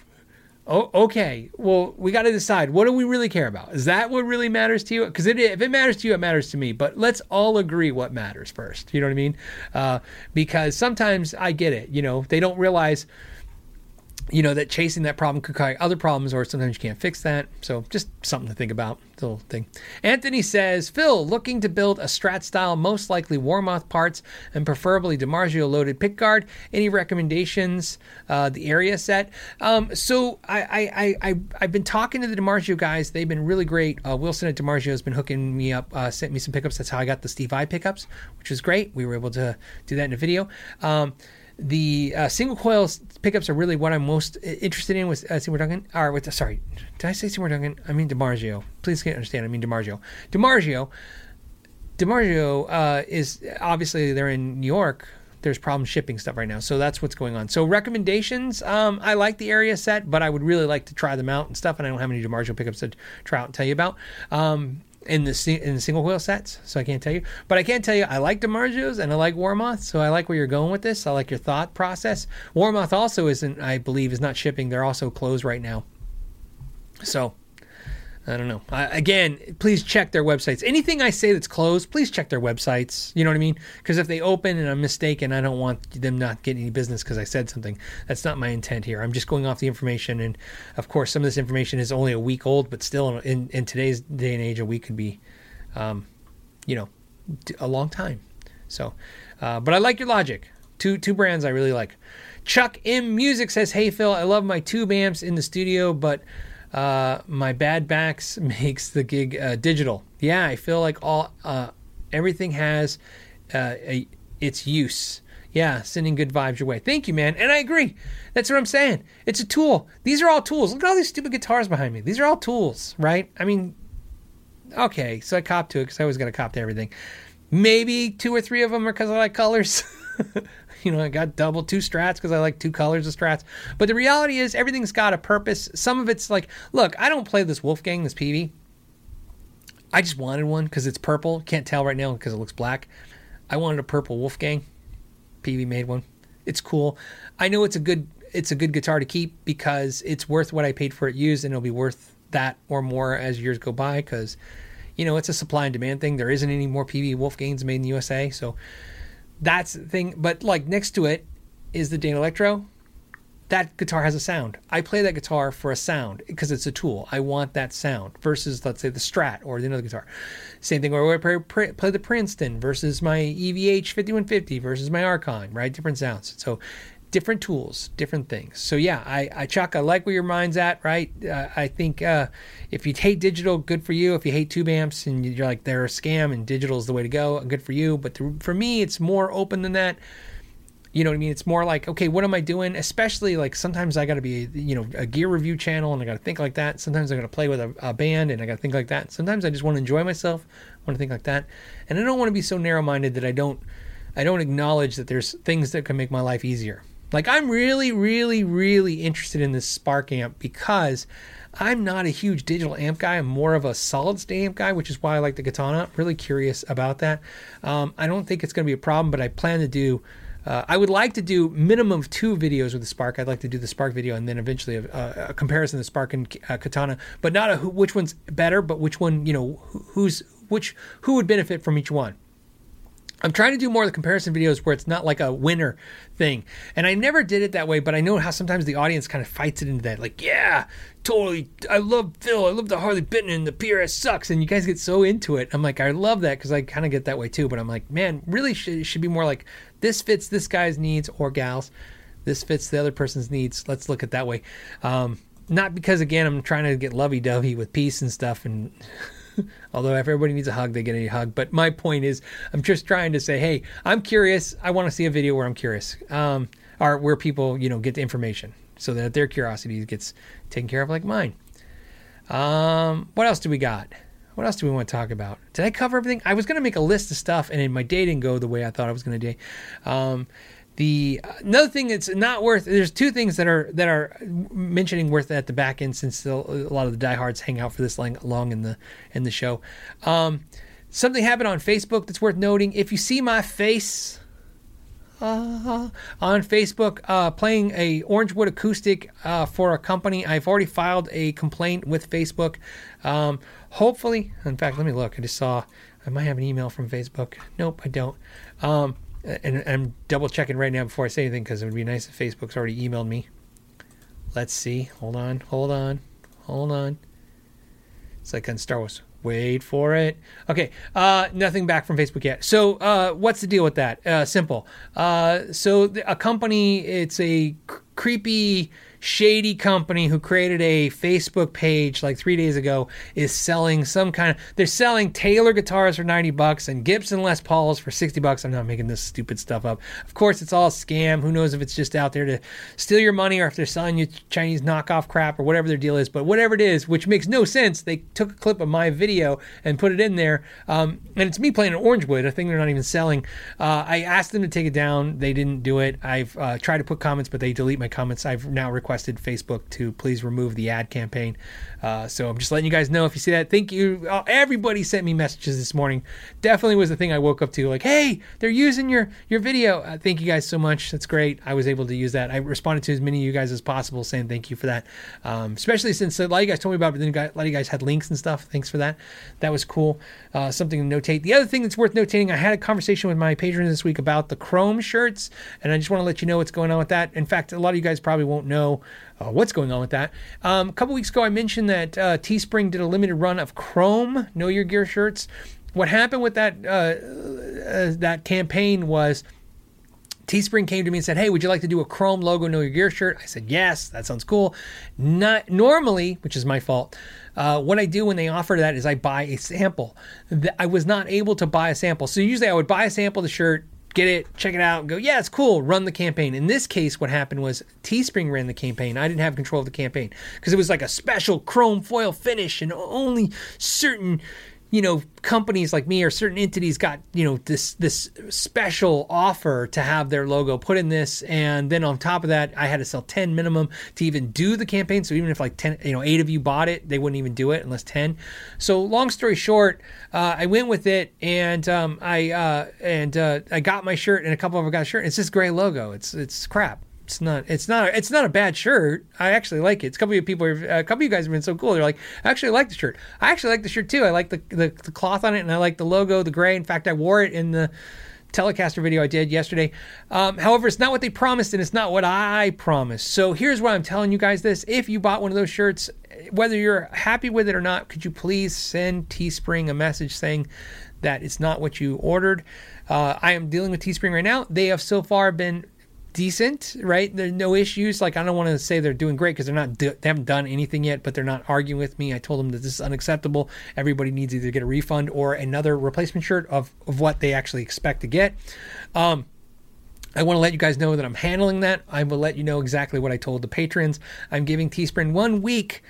[SPEAKER 2] Oh, okay. Well, we got to decide what do we really care about? Is that what really matters to you? Because if it matters to you, it matters to me. But let's all agree what matters first. You know what I mean? Uh, because sometimes I get it. You know, they don't realize you know that chasing that problem could cause other problems or sometimes you can't fix that. So just something to think about. Little thing. Anthony says phil looking to build a strat style most likely warmoth parts and preferably dimarzio loaded pickguard any recommendations uh, the area set? Um, so I, I, I, I, have been talking to the dimarzio guys. They've been really great. Uh, wilson at dimarzio has been hooking me up uh, sent me some pickups. That's how i got the Steve Vai pickups which was great. We were able to do that in a video. Um, the uh, single coil pickups are really what I'm most interested in with uh, Seymour Duncan. Or with sorry, did I say Seymour Duncan? I mean DiMarzio. Please can't understand. I mean DiMarzio. DiMarzio. DiMarzio uh, is obviously they're in New York. There's problem shipping stuff right now, so that's what's going on. So recommendations. Um, I like the area set, but I would really like to try them out and stuff. And I don't have any DiMarzio pickups to try out and tell you about. Um, in the in the single wheel sets, so I can't tell you. But I can tell you, I like DiMarzios and I like Warmoth, so I like where you're going with this. I like your thought process. Warmoth also isn't, I believe, is not shipping. They're also closed right now. So I don't know. Again, please check their websites. Anything I say that's closed, please check their websites. You know what I mean? Because if they open and I'm mistaken, I don't want them not getting any business because I said something. That's not my intent here. I'm just going off the information. And of course, some of this information is only a week old, but still, in, in today's day and age, a week could be, um, you know, a long time. So, uh, but I like your logic. Two two brands I really like. Chuck M Music says, "Hey Phil, I love my tube amps in the studio, but." Uh, my bad backs makes the gig uh, digital. Yeah, I feel like all uh, everything has uh, a, its use. Yeah, sending good vibes your way. Thank you, man. And I agree. That's what I'm saying. It's a tool. These are all tools. Look at all these stupid guitars behind me. These are all tools, right? I mean, okay, so I cop to it because I always got to cop to everything. Maybe two or three of them are because I like colors. you know, I got double two strats because I like two colors of strats. But the reality is, everything's got a purpose. Some of it's like, look, I don't play this Wolfgang, this Peavey. I just wanted one because it's purple. Can't tell right now because it looks black. I wanted a purple Wolfgang. Peavey made one. It's cool. I know it's a good it's a good guitar to keep because it's worth what I paid for it used, and it'll be worth that or more as years go by because you know it's a supply and demand thing. There isn't any more Peavey Wolfgangs made in the USA, so that's the thing. But like next to it is the Danelectro that guitar has a sound. I play that guitar for a sound because it's a tool. I want that sound versus, let's say, the Strat or the another guitar. Same thing where I play, play the Princeton versus my EVH 5150 versus my Archon, right? Different sounds. So different tools, different things. So yeah, I, I Chuck, I like where your mind's at, right? Uh, I think uh, if you hate digital, good for you. If you hate tube amps and you're like they're a scam and digital is the way to go, good for you. But to, for me, it's more open than that. You know what I mean? It's more like, okay, what am I doing? Especially like sometimes I got to be, you know, a gear review channel and I got to think like that. Sometimes I got to play with a, a, band and I got to think like that. Sometimes I just want to enjoy myself, want to think like that. And I don't want to be so narrow minded that I don't, I don't acknowledge that there's things that can make my life easier. Like I'm really, really, really interested in this Spark amp because I'm not a huge digital amp guy. I'm more of a solid state amp guy, which is why I like the Katana. I'm Really curious about that. Um, I don't think it's going to be a problem, but I plan to do uh, I would like to do minimum of two videos with the Spark. I'd like to do the Spark video and then eventually a, a comparison of the Spark and uh, Katana, but not a which one's better, but which one you know who's which who would benefit from each one. I'm trying to do more of the comparison videos where it's not like a winner thing. And I never did it that way, but I know how sometimes the audience kind of fights it into that. Like, yeah, totally. I love Phil. I love the Harley Benton and the PRS sucks. And you guys get so into it. I'm like, I love that because I kind of get that way too. But I'm like, man, really should, should be more like this fits this guy's needs or gals. This fits the other person's needs. Let's look at that way. Um, not because, again, I'm trying to get lovey dovey with peace and stuff and. Although if everybody needs a hug, they get a hug. But my point is, I'm just trying to say, hey, I'm curious. I want to see a video where I'm curious, um, or where people, you know, get the information so that their curiosity gets taken care of like mine. Um, what else do we got? What else do we want to talk about? Did I cover everything? I was going to make a list of stuff, and my day didn't go the way I thought I was going to do. Um, the another thing that's not worth there's two things that are that are mentioning worth at the back end since a lot of the diehards hang out for this long in the in the show. Um, something happened on Facebook that's worth noting. If you see my face uh, on Facebook uh, playing a Orangewood acoustic uh, for a company, I've already filed a complaint with Facebook. Um, hopefully, in fact, let me look. I just saw I might have an email from Facebook. Nope, I don't. Um, and I'm double checking right now before I say anything because it would be nice if Facebook's already emailed me. Let's see. Hold on. Hold on. Hold on. It's like on Star Wars. Wait for it. Okay. Uh, nothing back from Facebook yet. So, uh, what's the deal with that? Uh, simple. Uh, so, a company, it's a c- creepy shady company who created a Facebook page like three days ago is selling some kind of they're selling Taylor guitars for 90 bucks and Gibson Les Pauls for 60 bucks. I'm not making this stupid stuff up. Of course, it's all scam. Who knows if it's just out there to steal your money or if they're selling you Chinese knockoff crap or whatever their deal is. But whatever it is, which makes no sense, they took a clip of my video and put it in there. Um, and it's me playing an Orangewood, a thing they're not even selling. Uh, I asked them to take it down. They didn't do it. I've uh, tried to put comments, but they delete my comments. I've now requested requested Facebook to please remove the ad campaign. Uh, so I'm just letting you guys know if you see that. Thank you. Uh, everybody sent me messages this morning. Definitely was the thing I woke up to. Like, hey, they're using your your video. Uh, thank you guys so much. That's great. I was able to use that. I responded to as many of you guys as possible, saying thank you for that. Um, especially since a lot of you guys told me about it, but then a lot of you guys had links and stuff. Thanks for that. That was cool. Uh, something to notate. The other thing that's worth notating, I had a conversation with my patrons this week about the Chrome shirts, and I just want to let you know what's going on with that. In fact, a lot of you guys probably won't know uh, what's going on with that. Um, a couple weeks ago, I mentioned that uh, Teespring did a limited run of Chrome Know Your Gear shirts. What happened with that uh, uh, that campaign was Teespring came to me and said, "Hey, would you like to do a Chrome logo Know Your Gear shirt?" I said, "Yes, that sounds cool." Not normally, which is my fault. Uh, what I do when they offer that is I buy a sample. I was not able to buy a sample, so usually I would buy a sample of the shirt, get it, check it out, and go, yeah, it's cool, run the campaign. In this case, what happened was Teespring ran the campaign. I didn't have control of the campaign because it was like a special chrome foil finish and only certain you know companies like me or certain entities got you know this this special offer to have their logo put in this. And then on top of that i had to sell 10 minimum to even do the campaign. So even if like 10 you know 8 of you bought it they wouldn't even do it unless 10 so long story short uh, i went with it and um, i uh, and uh, i got my shirt and a couple of them got a shirt. It's this gray logo. It's it's crap it's not it's not it's not a bad shirt. I actually like it. It's a couple of people a couple of you guys have been so cool. They're like, I actually like the shirt. I actually like the shirt too. I like the, the, the cloth on it and I like the logo, the gray. In fact, I wore it in the Telecaster video I did yesterday. Um, however, it's not what they promised and it's not what I promised. So here's why I'm telling you guys this. If you bought one of those shirts, whether you're happy with it or not, could you please send Teespring a message saying that it's not what you ordered? Uh, I am dealing with Teespring right now. They have so far been decent, right? There's no issues. Like I don't want to say they're doing great because they're not. they haven't done anything yet, but they're not arguing with me. I told them that this is unacceptable. Everybody needs either get a refund or another replacement shirt of of what they actually expect to get. Um, I want to let you guys know that I'm handling that. I will let you know exactly what I told the patrons. I'm giving Teespring one week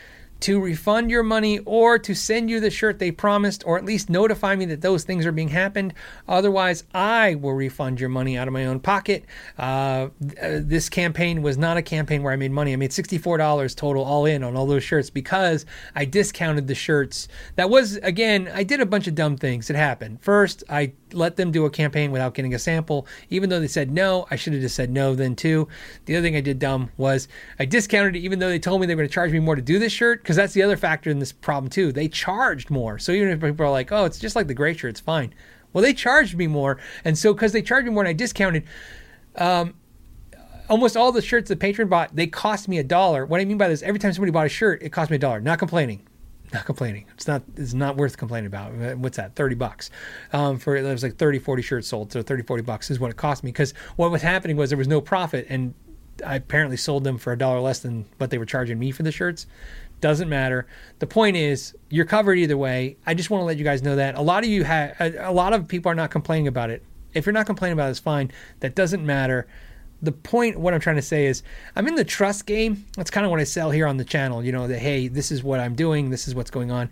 [SPEAKER 2] to refund your money or to send you the shirt they promised or at least notify me that those things are being happened. Otherwise i will refund your money out of my own pocket. Uh, this campaign was not a campaign where i made money. I made $64 total all in on all those shirts because i discounted the shirts. That was again i did a bunch of dumb things. It happened. First i let them do a campaign without getting a sample even though they said no i should have just said no then too the other thing i did dumb was i discounted it even though they told me they were going to charge me more to do this shirt because that's the other factor in this problem too. They charged more. So even if people are like, "Oh, it's just like the gray shirt, it's fine," well, they charged me more, and so because they charged me more and I discounted, um, almost all the shirts the patron bought, they cost me a dollar. What I mean by this, every time somebody bought a shirt, it cost me a dollar. Not complaining, not complaining. It's not it's not worth complaining about. What's that? 30 bucks. Um, for it was like 30 40 shirts sold. So 30 40 bucks is what it cost me because what was happening was there was no profit and I apparently sold them for a dollar less than what they were charging me for the shirts. Doesn't matter. The point is, you're covered either way. I just want to let you guys know that a lot of you have, a, a lot of people are not complaining about it. If you're not complaining about it, it's fine. That doesn't matter. The point, what I'm trying to say is, I'm in the trust game. That's kind of what I sell here on the channel. You know, that hey, this is what I'm doing. This is what's going on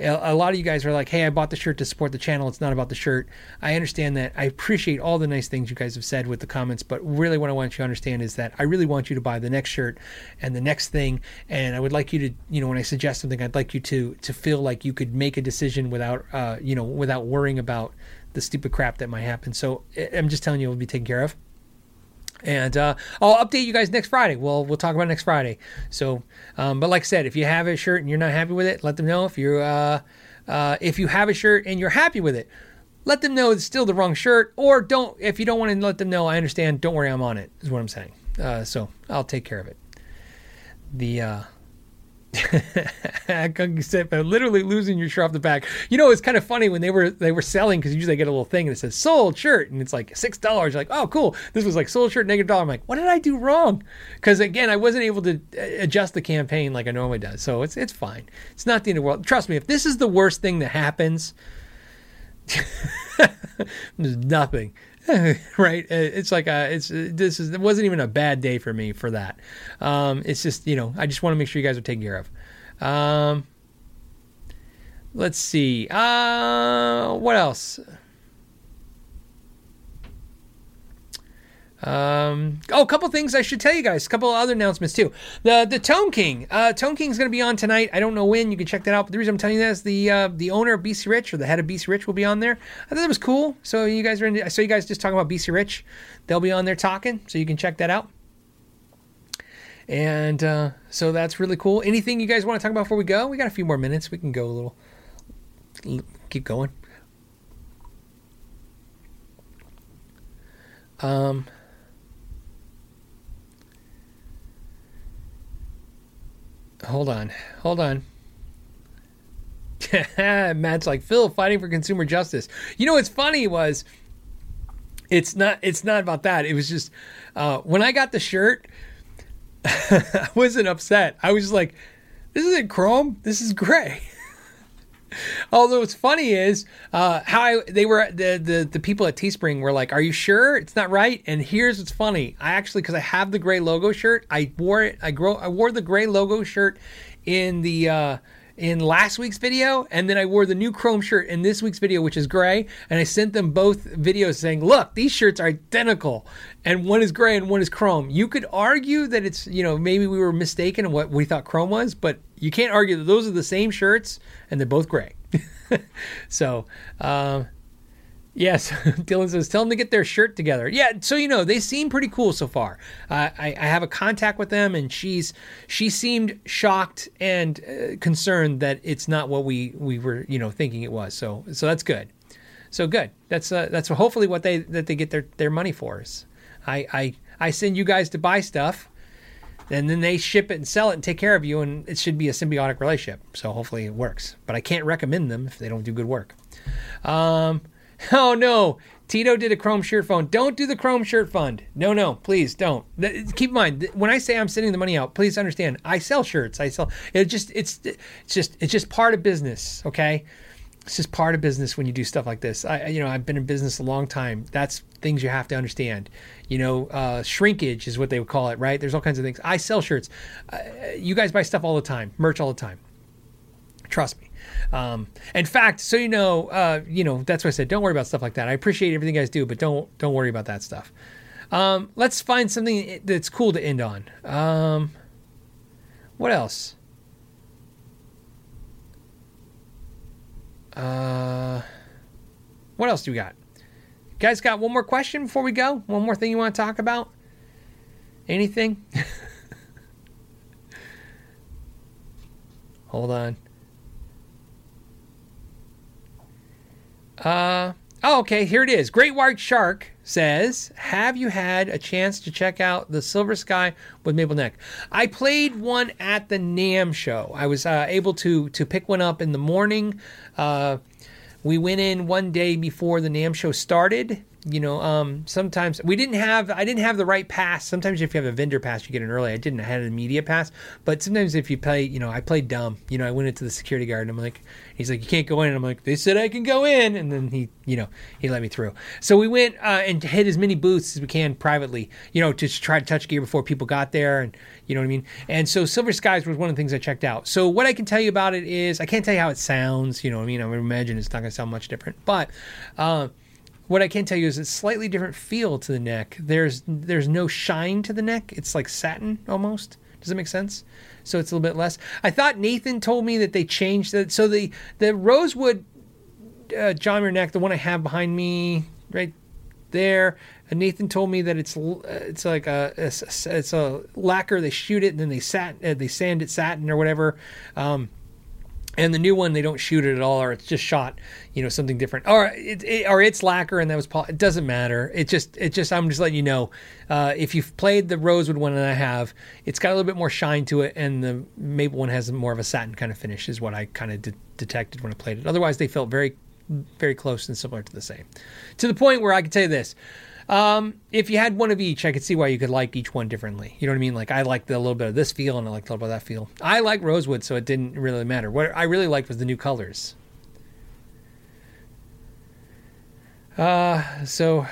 [SPEAKER 2] a lot of you guys are like, hey, I bought the shirt to support the channel. It's not about the shirt. I understand that. I appreciate all the nice things you guys have said with the comments, but really what I want you to understand is that I really want you to buy the next shirt and the next thing. And I would like you to, you know, when I suggest something, I'd like you to to feel like you could make a decision without, uh, you know, without worrying about the stupid crap that might happen. So I'm just telling you, it will be taken care of and uh, I'll update you guys next Friday. Well, we'll talk about next Friday. So, um, but like I said, if you have a shirt and you're not happy with it, let them know. If you uh, uh, if you have a shirt and you're happy with it, let them know it's still the wrong shirt. Or don't if you don't want to let them know. I understand. Don't worry, I'm on it. Is what I'm saying. Uh, so I'll take care of it. The uh, literally losing your shirt off the back. You know, it's kind of funny when they were they were selling because usually I get a little thing and it says sold shirt and it's like six dollars. Like, oh, cool. This was like sold shirt negative dollar. I'm like, what did I do wrong? Because again, I wasn't able to uh, adjust the campaign like I normally does. So it's it's fine. It's not the end of the world. Trust me, if this is the worst thing that happens, there's nothing. right? Uh, it's like a, it's uh, this is it wasn't even a bad day for me for that. Um, it's just you know I just want to make sure you guys are taken care of. Um, let's see. Uh, what else? Um, oh, a couple things I should tell you guys. A couple other announcements too. The the Tone King. Uh, Tone King's going to be on tonight. I don't know when. You can check that out. But the reason I'm telling you that is the uh, the owner of BC Rich or the head of BC Rich will be on there. I thought that was cool. So you guys are. I saw you guys just talking about BC Rich. They'll be on there talking, so you can check that out. And uh, so that's really cool. Anything you guys want to talk about before we go? We got a few more minutes. We can go a little. Keep going. Um. Hold on, hold on. Matt's like Phil fighting for consumer justice. You know what's funny was it's not it's not about that. It was just uh, when I got the shirt, I wasn't upset. I was like, this isn't chrome. This is gray. Although what's funny is uh, how I, they were the, the the people at Teespring were like, "Are you sure it's not right?" And here's what's funny: I actually because I have the gray logo shirt, I wore it. I grow I wore the gray logo shirt in the. Uh, in last week's video, and then I wore the new chrome shirt in this week's video, which is gray. And I sent them both videos saying, "Look, these shirts are identical, and one is gray and one is chrome." You could argue that it's you know maybe we were mistaken in what we thought chrome was, but you can't argue that those are the same shirts and they're both gray. so, um, Yes, Dylan says, tell them to get their shirt together. Yeah, so you know they seem pretty cool so far. Uh, I, I, have a contact with them, and she's she seemed shocked and uh, concerned that it's not what we we were you know thinking it was. So so that's good. So good. That's uh, that's hopefully what they that they get their their money for. Is I I I send you guys to buy stuff, and then they ship it and sell it and take care of you, and it should be a symbiotic relationship. So hopefully it works. But I can't recommend them if they don't do good work. Um, Oh no, Tito did a Chrome Shirt Fund. Don't do the Chrome Shirt Fund. No, no, please don't. Keep in mind when I say I'm sending the money out, please understand I sell shirts. I sell. It just it's it's just it's just part of business. Okay, it's just part of business when you do stuff like this. I you know I've been in business a long time. That's things you have to understand. You know, uh, shrinkage is what they would call it, right? There's all kinds of things. I sell shirts. Uh, you guys buy stuff all the time, merch all the time. Trust me. Um, in fact, so you know, uh, you know, that's why I said don't worry about stuff like that. I appreciate everything you guys do, but don't don't worry about that stuff. Um, let's find something that's cool to end on. Um, what else? Uh, what else do we got? You guys got one more question before we go? One more thing you want to talk about? Anything? Hold on. Uh, oh, okay. Here it is. Great White Shark says, "Have you had a chance to check out the Silver Sky with Maple Neck?" I played one at the NAMM show. I was uh, able to to pick one up in the morning. Uh, we went in one day before the NAMM show started, you know, um, sometimes we didn't have, I didn't have the right pass. Sometimes if you have a vendor pass, you get in early. I didn't, I had an media pass. But sometimes if you play, you know, I played dumb. You know, I went into the security guard and I'm like, he's like, you can't go in. And I'm like, they said I can go in. And then he, you know, he let me through. So we went uh, and hit as many booths as we can privately, you know, to try to touch gear before people got there. And, you know what I mean? And so Silver Skies was one of the things I checked out. So what I can tell you about it is, I can't tell you how it sounds. You know what I mean? I would imagine it's not going to sound much different. But, uh, what I can tell you is it's slightly different feel to the neck. There's there's no shine to the neck. It's like satin almost. Does it make sense? So it's a little bit less. I thought Nathan told me that they changed that. So the the rosewood uh, John Mayer neck, the one I have behind me right there. And Nathan told me that it's uh, it's like a it's, it's, a lacquer. They shoot it and then they sat uh, they sand it satin or whatever. Um, and the new one they don't shoot it at all or it's just shot you know something different. Or it, it or it's lacquer and that was Paul. it doesn't matter. It just it just i'm just letting you know uh, if you've played the rosewood one and i have it's got a little bit more shine to it and the maple one has more of a satin kind of finish is what i kind of de- detected when i played it. Otherwise they felt very very close and similar to the same. To the point where i can tell you this um, if you had one of each, I could see why you could like each one differently. You know what I mean? Like I liked a little bit of this feel and I liked a little bit of that feel. I like rosewood, so it didn't really matter. What I really liked was the new colors. Uh, so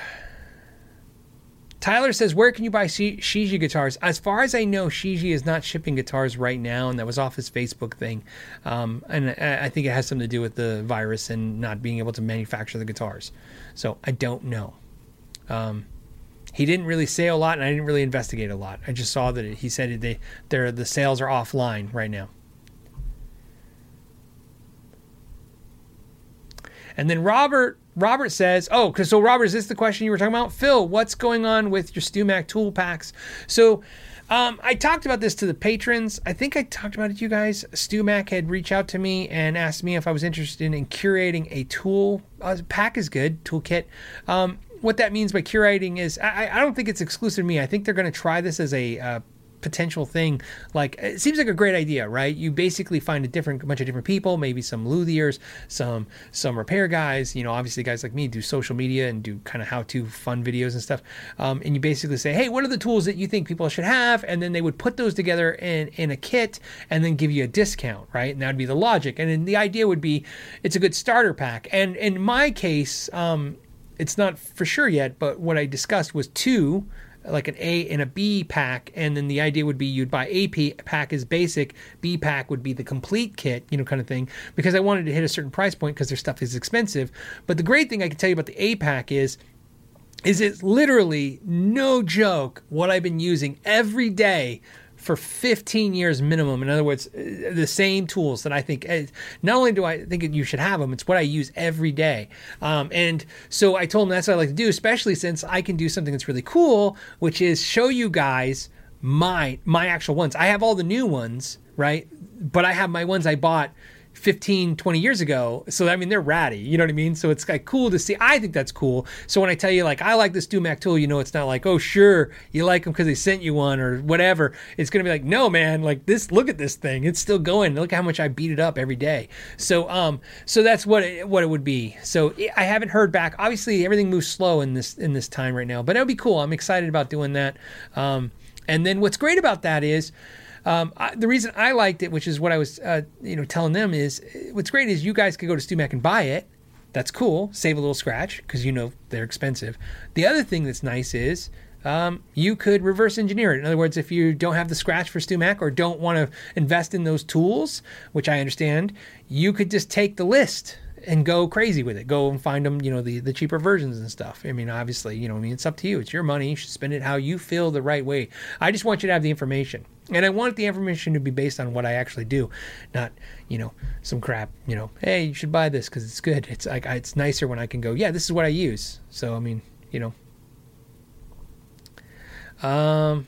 [SPEAKER 2] Tyler says, "Where can you buy Shijie guitars?" As far as I know, Shijie is not shipping guitars right now, and that was off his Facebook thing. Um, and I think it has something to do with the virus and not being able to manufacture the guitars. So I don't know. Um, he didn't really say a lot, and I didn't really investigate a lot. I just saw that he said they they the sales are offline right now. And then Robert Robert says, "Oh, because so Robert, is this the question you were talking about, Phil? What's going on with your StewMac tool packs?" So. Um, I talked about this to the patrons. I think I talked about it to you guys. StewMac had reached out to me and asked me if I was interested in curating a tool. Uh, pack is good, toolkit. Um, what that means by curating is I, I don't think it's exclusive to me. I think they're going to try this as a uh, potential thing. Like it seems like a great idea, right? You basically find a different bunch of different people, maybe some luthiers, some some repair guys. You know, obviously guys like me do social media and do kind of how to fun videos and stuff. Um, and you basically say, hey, what are the tools that you think people should have? And then they would put those together in in a kit and then give you a discount, right? And that would be the logic. And then the idea would be, it's a good starter pack. And in my case, um, it's not for sure yet, but what I discussed was two like an A and a B pack, and then the idea would be you'd buy A pack is basic, B pack would be the complete kit, you know, kind of thing. Because I wanted to hit a certain price point because their stuff is expensive. But the great thing I can tell you about the A pack is is it's literally no joke what I've been using every day for 15 years minimum. In other words, uh, the same tools that I think, uh, not only do I think you should have them, it's what I use every day. Um, and so I told him that's what I like to do, especially since I can do something that's really cool, which is show you guys my my actual ones. I have all the new ones, right? But I have my ones I bought 15, 20 years ago. So, I mean, they're ratty. You know what I mean? So it's like cool to see. I think that's cool. So when I tell you, like, I like this StewMac tool, you know, it's not like, oh, sure, you like them because they sent you one or whatever. It's going to be like, no, man, like this, look at this thing. It's still going. Look how much I beat it up every day. So, um, so that's what it, what it would be. So I haven't heard back. Obviously, everything moves slow in this, in this time right now, but it'll be cool. I'm excited about doing that. Um, and then what's great about that is, um, I, the reason I liked it, which is what I was, uh, you know, telling them is, what's great is you guys could go to StewMac and buy it. That's cool. Save a little scratch because you know they're expensive. The other thing that's nice is um, you could reverse engineer it. In other words, if you don't have the scratch for StewMac or don't want to invest in those tools, which I understand, you could just take the list and go crazy with it. Go and find them, you know, the, the cheaper versions and stuff. I mean, obviously, you know, I mean, it's up to you. It's your money. You should spend it how you feel the right way. I just want you to have the information. And I want the information to be based on what I actually do, not, you know, some crap, you know, hey, you should buy this because it's good. It's like, it's nicer when I can go, yeah, this is what I use. So, I mean, you know. Um,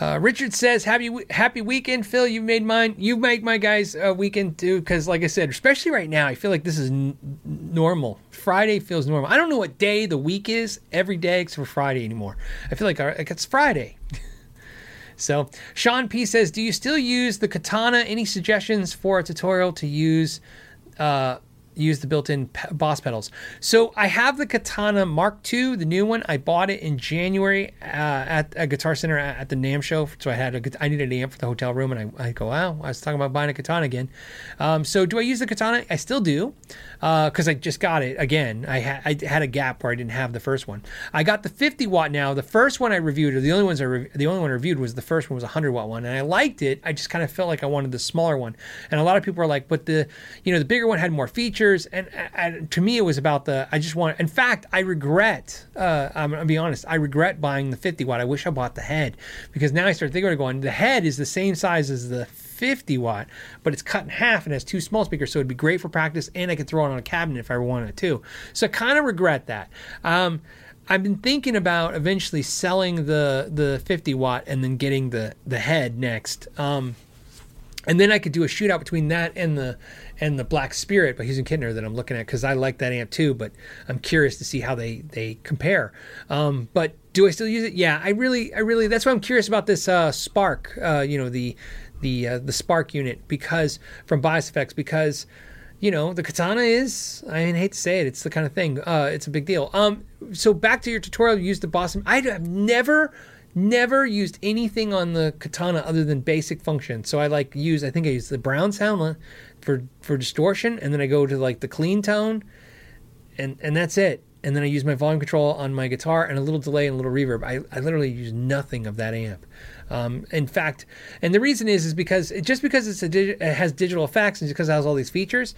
[SPEAKER 2] Uh, Richard says, "Happy happy weekend, Phil. You made mine. You make my guys' uh, weekend too. Because, like I said, especially right now, I feel like this is n- normal. Friday feels normal. I don't know what day the week is every day except for Friday anymore. I feel like, like it's Friday. so, Sean P says, "Do you still use the katana? Any suggestions for a tutorial to use?" Uh, use the built-in boss pedals. So I have the Katana Mark II, the new one. I bought it in January uh, at a Guitar Center at, the NAMM show. So I had a I needed an amp for the hotel room, and I, I go, wow, I was talking about buying a Katana again. Um, so do I use the Katana? I still do because uh, I just got it again. I, ha- I had a gap where I didn't have the first one. I got the 50 watt now. The first one I reviewed, or the only ones I re- the only one I reviewed was the first one was a 100 watt one, and I liked it. I just kind of felt like I wanted the smaller one. And a lot of people are like, but the you know the bigger one had more features, and, and to me it was about the. I just want. In fact, I regret. Uh, I'm gonna be honest. I regret buying the 50 watt. I wish I bought the head because now I start thinking, about going, the head is the same size as the 50 watt, but it's cut in half and has two small speakers, so it'd be great for practice, and I could throw it on a cabinet if I wanted to. So I kind of regret that. Um, I've been thinking about eventually selling the the 50 watt and then getting the the head next. Um, and then I could do a shootout between that and the and the Black Spirit by Hughes and Kettner that I'm looking at because I like that amp too. But I'm curious to see how they they compare. Um, but do I still use it? Yeah, I really I really that's why I'm curious about this uh, Spark. Uh, you know the the uh, the Spark unit because from BIAS FX because you know the katana is I mean, I hate to say it it's the kind of thing uh, it's a big deal. Um, so back to your tutorial, you used the Boston. I have never never used anything on the katana other than basic function. So I like use I think I use the brown sound for for distortion, and then I go to like the clean tone, and and that's it. And then I use my volume control on my guitar and a little delay and a little reverb. I, I literally use nothing of that amp. Um, in fact, and the reason is is because it, just because it's a it has digital effects and because it has all these features,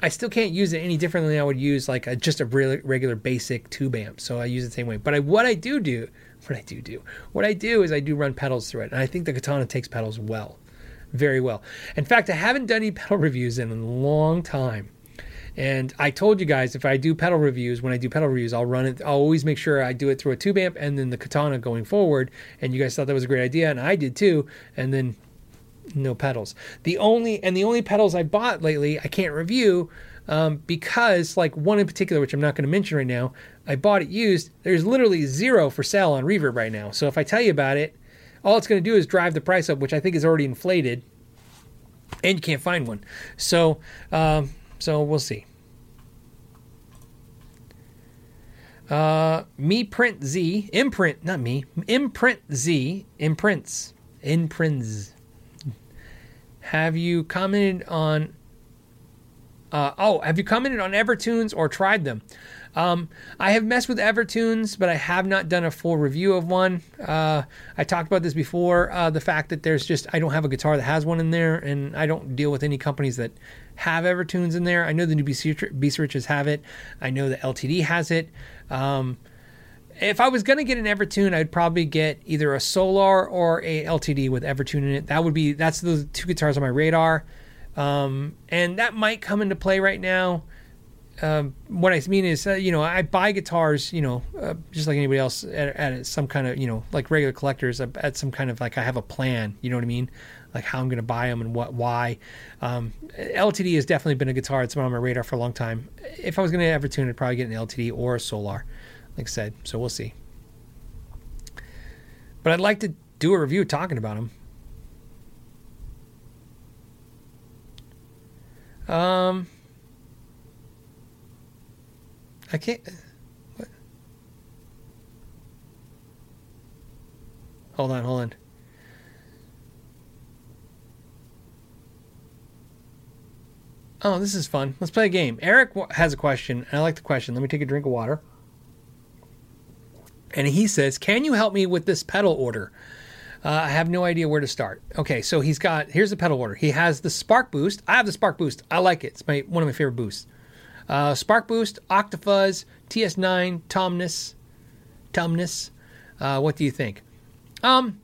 [SPEAKER 2] I still can't use it any differently than I would use like a, just a regular basic tube amp. So I use it the same way. But I, what I do do, what I do do, what I do is I do run pedals through it, and I think the Katana takes pedals well, very well. In fact, I haven't done any pedal reviews in a long time. And I told you guys if I do pedal reviews, when I do pedal reviews, I'll run it. I'll always make sure I do it through a tube amp and then the Katana going forward. And you guys thought that was a great idea, and I did too. And then no pedals. The only and the only pedals I bought lately I can't review um, because like one in particular, which I'm not going to mention right now, I bought it used. There's literally zero for sale on Reverb right now. So if I tell you about it, all it's going to do is drive the price up, which I think is already inflated, and you can't find one. So, um, so we'll see. Uh, me print Z imprint, not me. Imprint Z imprints imprints. Have you commented on? Uh, oh, have you commented on Evertunes or tried them? Um, I have messed with Evertunes, but I have not done a full review of one. Uh, I talked about this before. Uh, the fact that there's just I don't have a guitar that has one in there, and I don't deal with any companies that have Evertunes in there. I know the new BC Riches have it. I know the LTD has it. Um, if I was gonna get an Evertune, I'd probably get either a Solar or a LTD with Evertune in it. That would be that's the two guitars on my radar, um, and that might come into play right now. Um, what I mean is, uh, you know, I buy guitars, you know, uh, just like anybody else at, at, some kind of, you know, like regular collectors uh, at some kind of like I have a plan. You know what I mean? Like how I'm going to buy them and what, why. Um, LTD has definitely been a guitar that's been on my radar for a long time. If I was going to Evertune, I'd probably get an LTD or a Solar, like I said. So we'll see. But I'd like to do a review talking about them. Um, I can't. What? Hold on, hold on. Oh, this is fun. Let's play a game. Eric has a question, and I like the question. Let me take a drink of water. And he says, Can you help me with this pedal order? Uh, I have no idea where to start. Okay, so he's got, here's the pedal order. He has the Spark Boost. I have the Spark Boost. I like it. It's my one of my favorite boosts. Uh, Spark Boost, Octafuzz, TS9, Tumnus, Tumnus. Uh, what do you think? Um,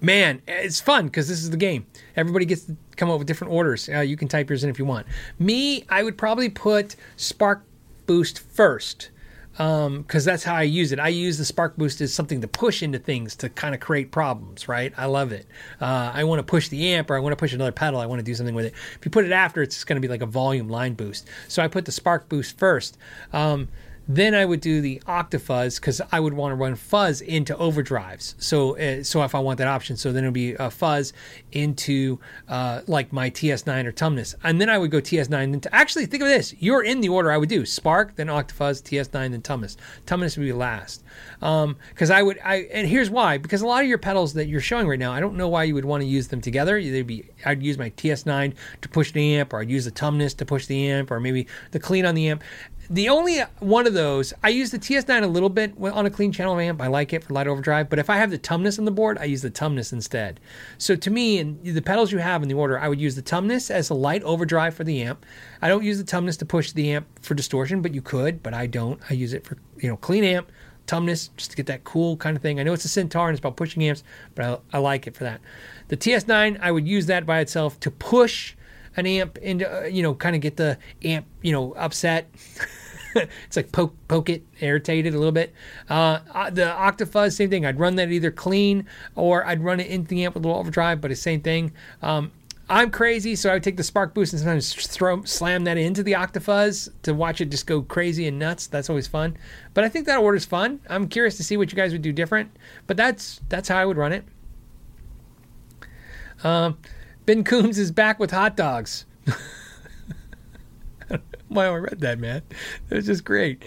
[SPEAKER 2] man, it's fun because this is the game. Everybody gets to come up with different orders. Uh, you can type yours in if you want. Me, I would probably put Spark Boost first because um, that's how I use it. I use the spark boost as something to push into things to kind of create problems, right? I love it. Uh, I want to push the amp or I want to push another pedal. I want to do something with it. If you put it after, it's going to be like a volume line boost. So I put the spark boost first. Um, then I would do the Octafuzz because I would want to run fuzz into overdrives. So, uh, so if I want that option, so then it would be a fuzz into uh, like my TS9 or Tumnus, and then I would go TS9. Then to, actually think of this: you're in the order I would do Spark, then Octafuzz, TS9, then Tumnus. Tumnus would be last because um, I would. I and here's why: because a lot of your pedals that you're showing right now, I don't know why you would want to use them together. They'd be I'd use my TS9 to push the amp, or I'd use the Tumnus to push the amp, or maybe the clean on the amp. The only one of those, I use the TS9 a little bit on a clean channel amp. I like it for light overdrive, but if I have the Tumnus on the board, I use the Tumnus instead. So to me, and the pedals you have in the order, I would use the Tumnus as a light overdrive for the amp. I don't use the Tumnus to push the amp for distortion, but you could, but I don't. I use it for you know clean amp, Tumnus, just to get that cool kind of thing. I know it's a Centaur and it's about pushing amps, but I, I like it for that. The TS9, I would use that by itself to push an amp into, uh, you know, kind of get the amp, you know, upset. it's like poke poke it, irritated a little bit. Uh, the Octafuzz, same thing. I'd run that either clean or I'd run it into the amp with a little overdrive, but it's the same thing. Um, I'm crazy, so I would take the spark boost and sometimes throw slam that into the Octafuzz to watch it just go crazy and nuts. That's always fun. But I think that order's fun. I'm curious to see what you guys would do different. But that's that's how I would run it. Um, ben Coombs is back with hot dogs. why I read that, man. It was just great.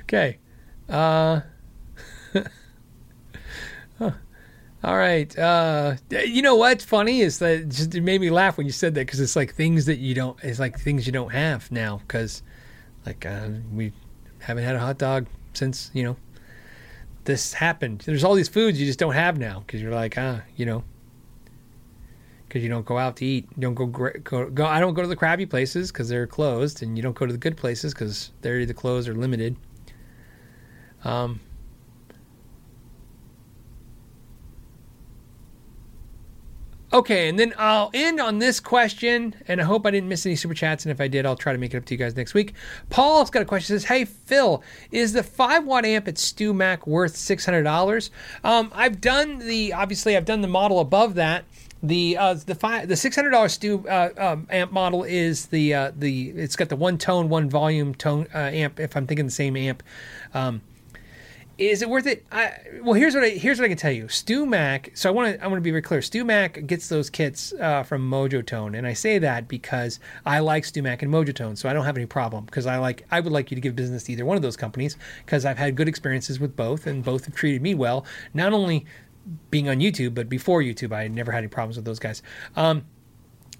[SPEAKER 2] Okay. Uh, huh. All right. Uh, you know what's funny is that just it made me laugh when you said that because it's like things that you don't. It's like things you don't have now because, like, uh, we haven't had a hot dog since you know this happened. There's all these foods you just don't have now because you're like, ah, you know, because you don't go out to eat. You don't go, go, go I don't go to the crappy places because they're closed, and you don't go to the good places because they're either closed or limited. Um, Okay, and then I'll end on this question, and I hope I didn't miss any super chats. And if I did, I'll try to make it up to you guys next week. Paul's got a question. Says, "Hey Phil, is the five watt amp at StewMac worth six hundred dollars?" Um, I've done the obviously I've done the model above that. The uh, the five the six hundred dollars Stew uh, um, amp model is the uh, the it's got the one tone one volume tone uh, amp. If I'm thinking the same amp. Um, is it worth it? I, well, here's what I here's what I can tell you. StewMac. So I want to I want to be very clear. StewMac gets those kits uh, from Mojotone, and I say that because I like StewMac and Mojotone, so I don't have any problem because I like I would like you to give business to either one of those companies because I've had good experiences with both, and both have treated me well. Not only being on YouTube, but before YouTube, I never had any problems with those guys. Um,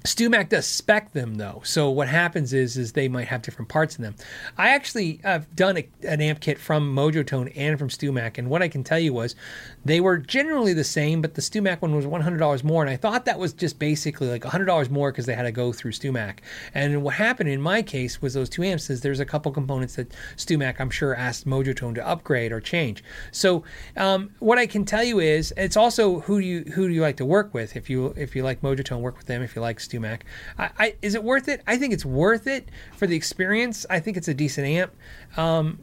[SPEAKER 2] StewMac does spec them though, so what happens is is they might have different parts in them. I actually have done a, an amp kit from Mojotone and from StewMac, and what I can tell you was they were generally the same, but the StewMac one was one hundred dollars more, and I thought that was just basically like hundred dollars more because they had to go through StewMac. And what happened in my case was those two amps is there's a couple components that StewMac, I'm sure asked Mojotone to upgrade or change. So um, what I can tell you is it's also who do you who do you like to work with? If you if you like Mojotone, work with them. If you like StewMac, I, I, is it worth it? I think it's worth it for the experience. I think it's a decent amp. Um,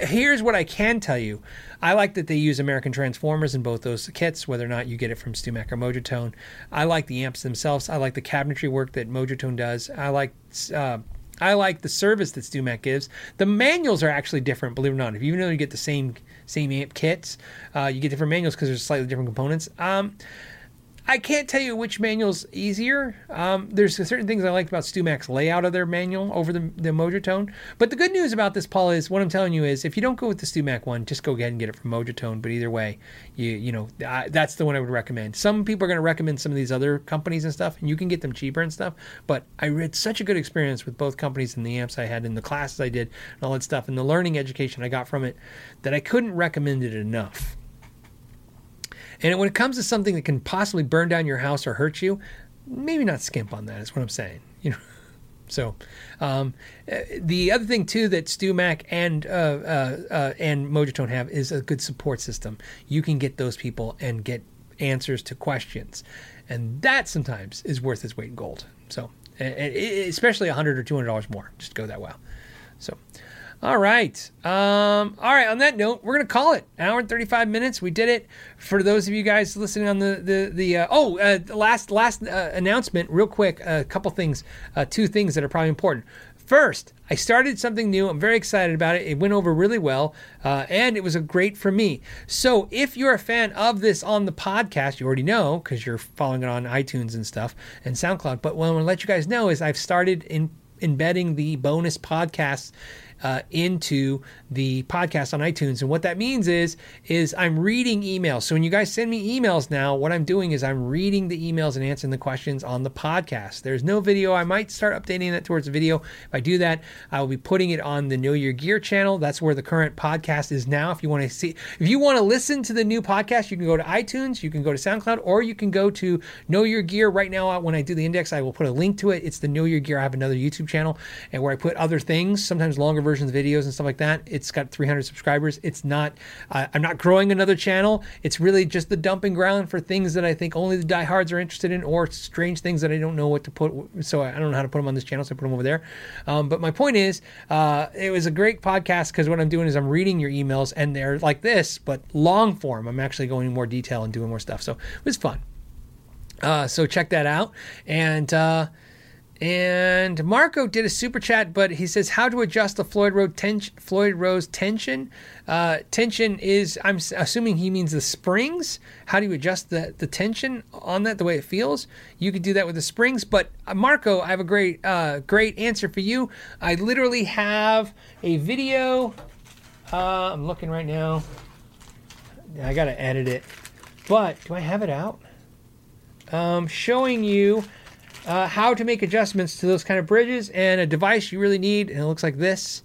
[SPEAKER 2] here's what I can tell you. I like that they use American Transformers in both those kits, whether or not you get it from StewMac or Mojotone. I like the amps themselves. I like the cabinetry work that Mojotone does. I like uh, I like the service that StewMac gives. The manuals are actually different, believe it or not. If even though you get the same same amp kits, uh, you get different manuals because there's slightly different components. Um, I can't tell you which manual's easier. Um, there's certain things I liked about StewMac's layout of their manual over the, the Mojotone. But the good news about this, Paul, is what I'm telling you is if you don't go with the StewMac one, just go ahead and get it from Mojotone. But either way, you you know I, that's the one I would recommend. Some people are going to recommend some of these other companies and stuff, and you can get them cheaper and stuff. But I had such a good experience with both companies and the amps I had in the classes I did and all that stuff and the learning education I got from it that I couldn't recommend it enough. And when it comes to something that can possibly burn down your house or hurt you, maybe not skimp on that. Is what I'm saying. You know. So, um, the other thing too that StewMac and uh, uh, uh, and Mojotone have is a good support system. You can get those people and get answers to questions, and that sometimes is worth its weight in gold. So, especially a hundred or two hundred dollars more, just go that well. So, all right. Um, all right. On that note, we're gonna call it hour and thirty five minutes. We did it. For those of you guys listening on the the the uh, oh uh, last last uh, announcement, real quick. A couple things, uh, two things that are probably important. First, I started something new. I'm very excited about it. It went over really well, uh, and it was a great for me. So, if you're a fan of this on the podcast, you already know because you're following it on iTunes and stuff and SoundCloud. But what I want to let you guys know is I've started in embedding the bonus podcasts uh, into the podcast on iTunes. And what that means is, is I'm reading emails. So when you guys send me emails now, what I'm doing is I'm reading the emails and answering the questions on the podcast. There's no video. I might start updating that towards a video. If I do that, I will be putting it on the Know Your Gear channel. That's where the current podcast is now. If you want to see, if you want to listen to the new podcast, you can go to iTunes, you can go to SoundCloud, or you can go to Know Your Gear. Right now, when I do the index, I will put a link to it. It's the Know Your Gear. I have another YouTube channel and where I put other things, sometimes longer versions of videos and stuff like that. Got 300 subscribers. It's not, uh, I'm not growing another channel. It's really just the dumping ground for things that I think only the diehards are interested in or strange things that I don't know what to put. So I don't know how to put them on this channel, so I put them over there. Um, but my point is, uh, it was a great podcast because what I'm doing is I'm reading your emails and they're like this, but long form. I'm actually going in more detail and doing more stuff. So it was fun. Uh, so check that out. And, uh, and Marco did a super chat, but he says how to adjust the Floyd Rose, tension. Floyd Rose tension. Uh, tension is I'm assuming he means the springs. How do you adjust the, the tension on that the way it feels? You could do that with the springs. But uh, Marco, I have a great uh, great answer for you. I literally have a video. Uh, I'm looking right now. I gotta edit it, but do I have it out? Um, showing you uh, how to make adjustments to those kind of bridges and a device you really need. And it looks like this.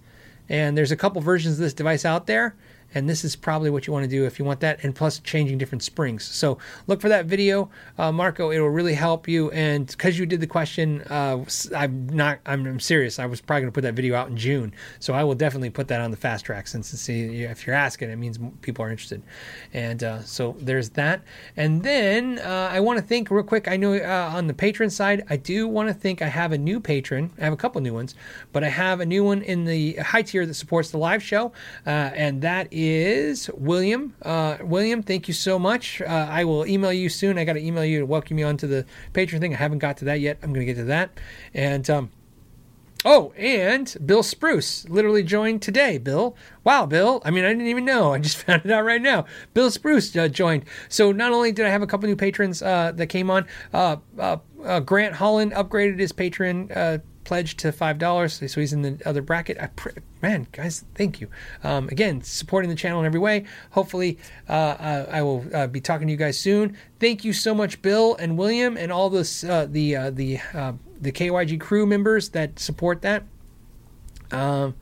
[SPEAKER 2] And there's a couple versions of this device out there. And this is probably what you want to do if you want that, and plus changing different springs. So look for that video, uh, Marco. It will really help you. And because you did the question, uh, I'm not. I'm, I'm serious. I was probably going to put that video out in June, so I will definitely put that on the fast track since see if you're asking, it means people are interested. And uh, so there's that. And then uh, I want to thank real quick. I know uh, on the Patreon side, I do want to think I have a new patron. I have a couple new ones, but I have a new one in the high tier that supports the live show, uh, and that is William. Uh, William, thank you so much. Uh, I will email you soon. I got to email you to welcome you onto the Patreon thing. I haven't got to that yet. I'm going to get to that. And um, Oh, and Bill Spruce literally joined today. Bill, wow, Bill. I mean, I didn't even know. I just found it out right now. Bill Spruce uh, joined. So not only did I have a couple new patrons uh, that came on, uh, uh, uh Grant Holland upgraded his Patreon uh, pledge to five dollars, so he's in the other bracket. I pr- man, guys, thank you um, again, supporting the channel in every way. Hopefully, uh, uh, I will uh, be talking to you guys soon. Thank you so much, Bill and William, and all this uh, the uh, the uh, the KYG crew members that support that. Um,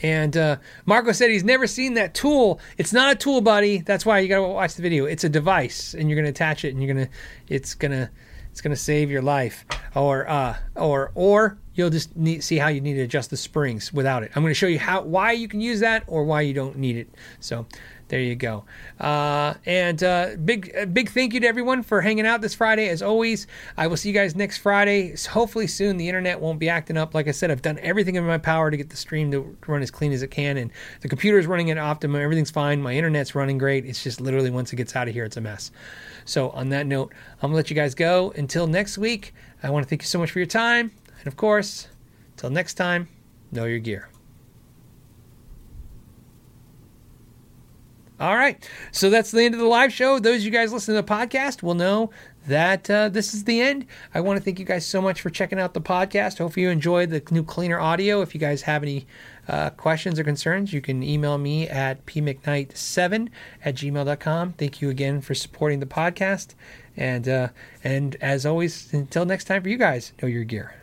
[SPEAKER 2] and uh, Marco said he's never seen that tool. It's not a tool, buddy. That's why you gotta watch the video. It's a device, and you're gonna attach it, and you're gonna, it's gonna, it's gonna save your life. Or, uh, or, or you'll just need, see how you need to adjust the springs without it. I'm going to show you how why you can use that or why you don't need it. So there you go. Uh, and uh, big big thank you to everyone for hanging out this Friday. As always, I will see you guys next Friday. Hopefully soon. The internet won't be acting up. Like I said, I've done everything in my power to get the stream to run as clean as it can, and the computer is running at optimum. Everything's fine. My internet's running great. It's just literally once it gets out of here, it's a mess. So on that note, I'm gonna let you guys go. Until next week, I want to thank you so much for your time. And of course, till next time, know your gear. All right. So that's the end of the live show. Those of you guys listening to the podcast will know that uh, this is the end. I want to thank you guys so much for checking out the podcast. Hopefully, you enjoyed the new cleaner audio. If you guys have any uh, questions or concerns, you can email me at pmcknight7 at gmail.com. Thank you again for supporting the podcast. And, uh, and as always, until next time for you guys, know your gear.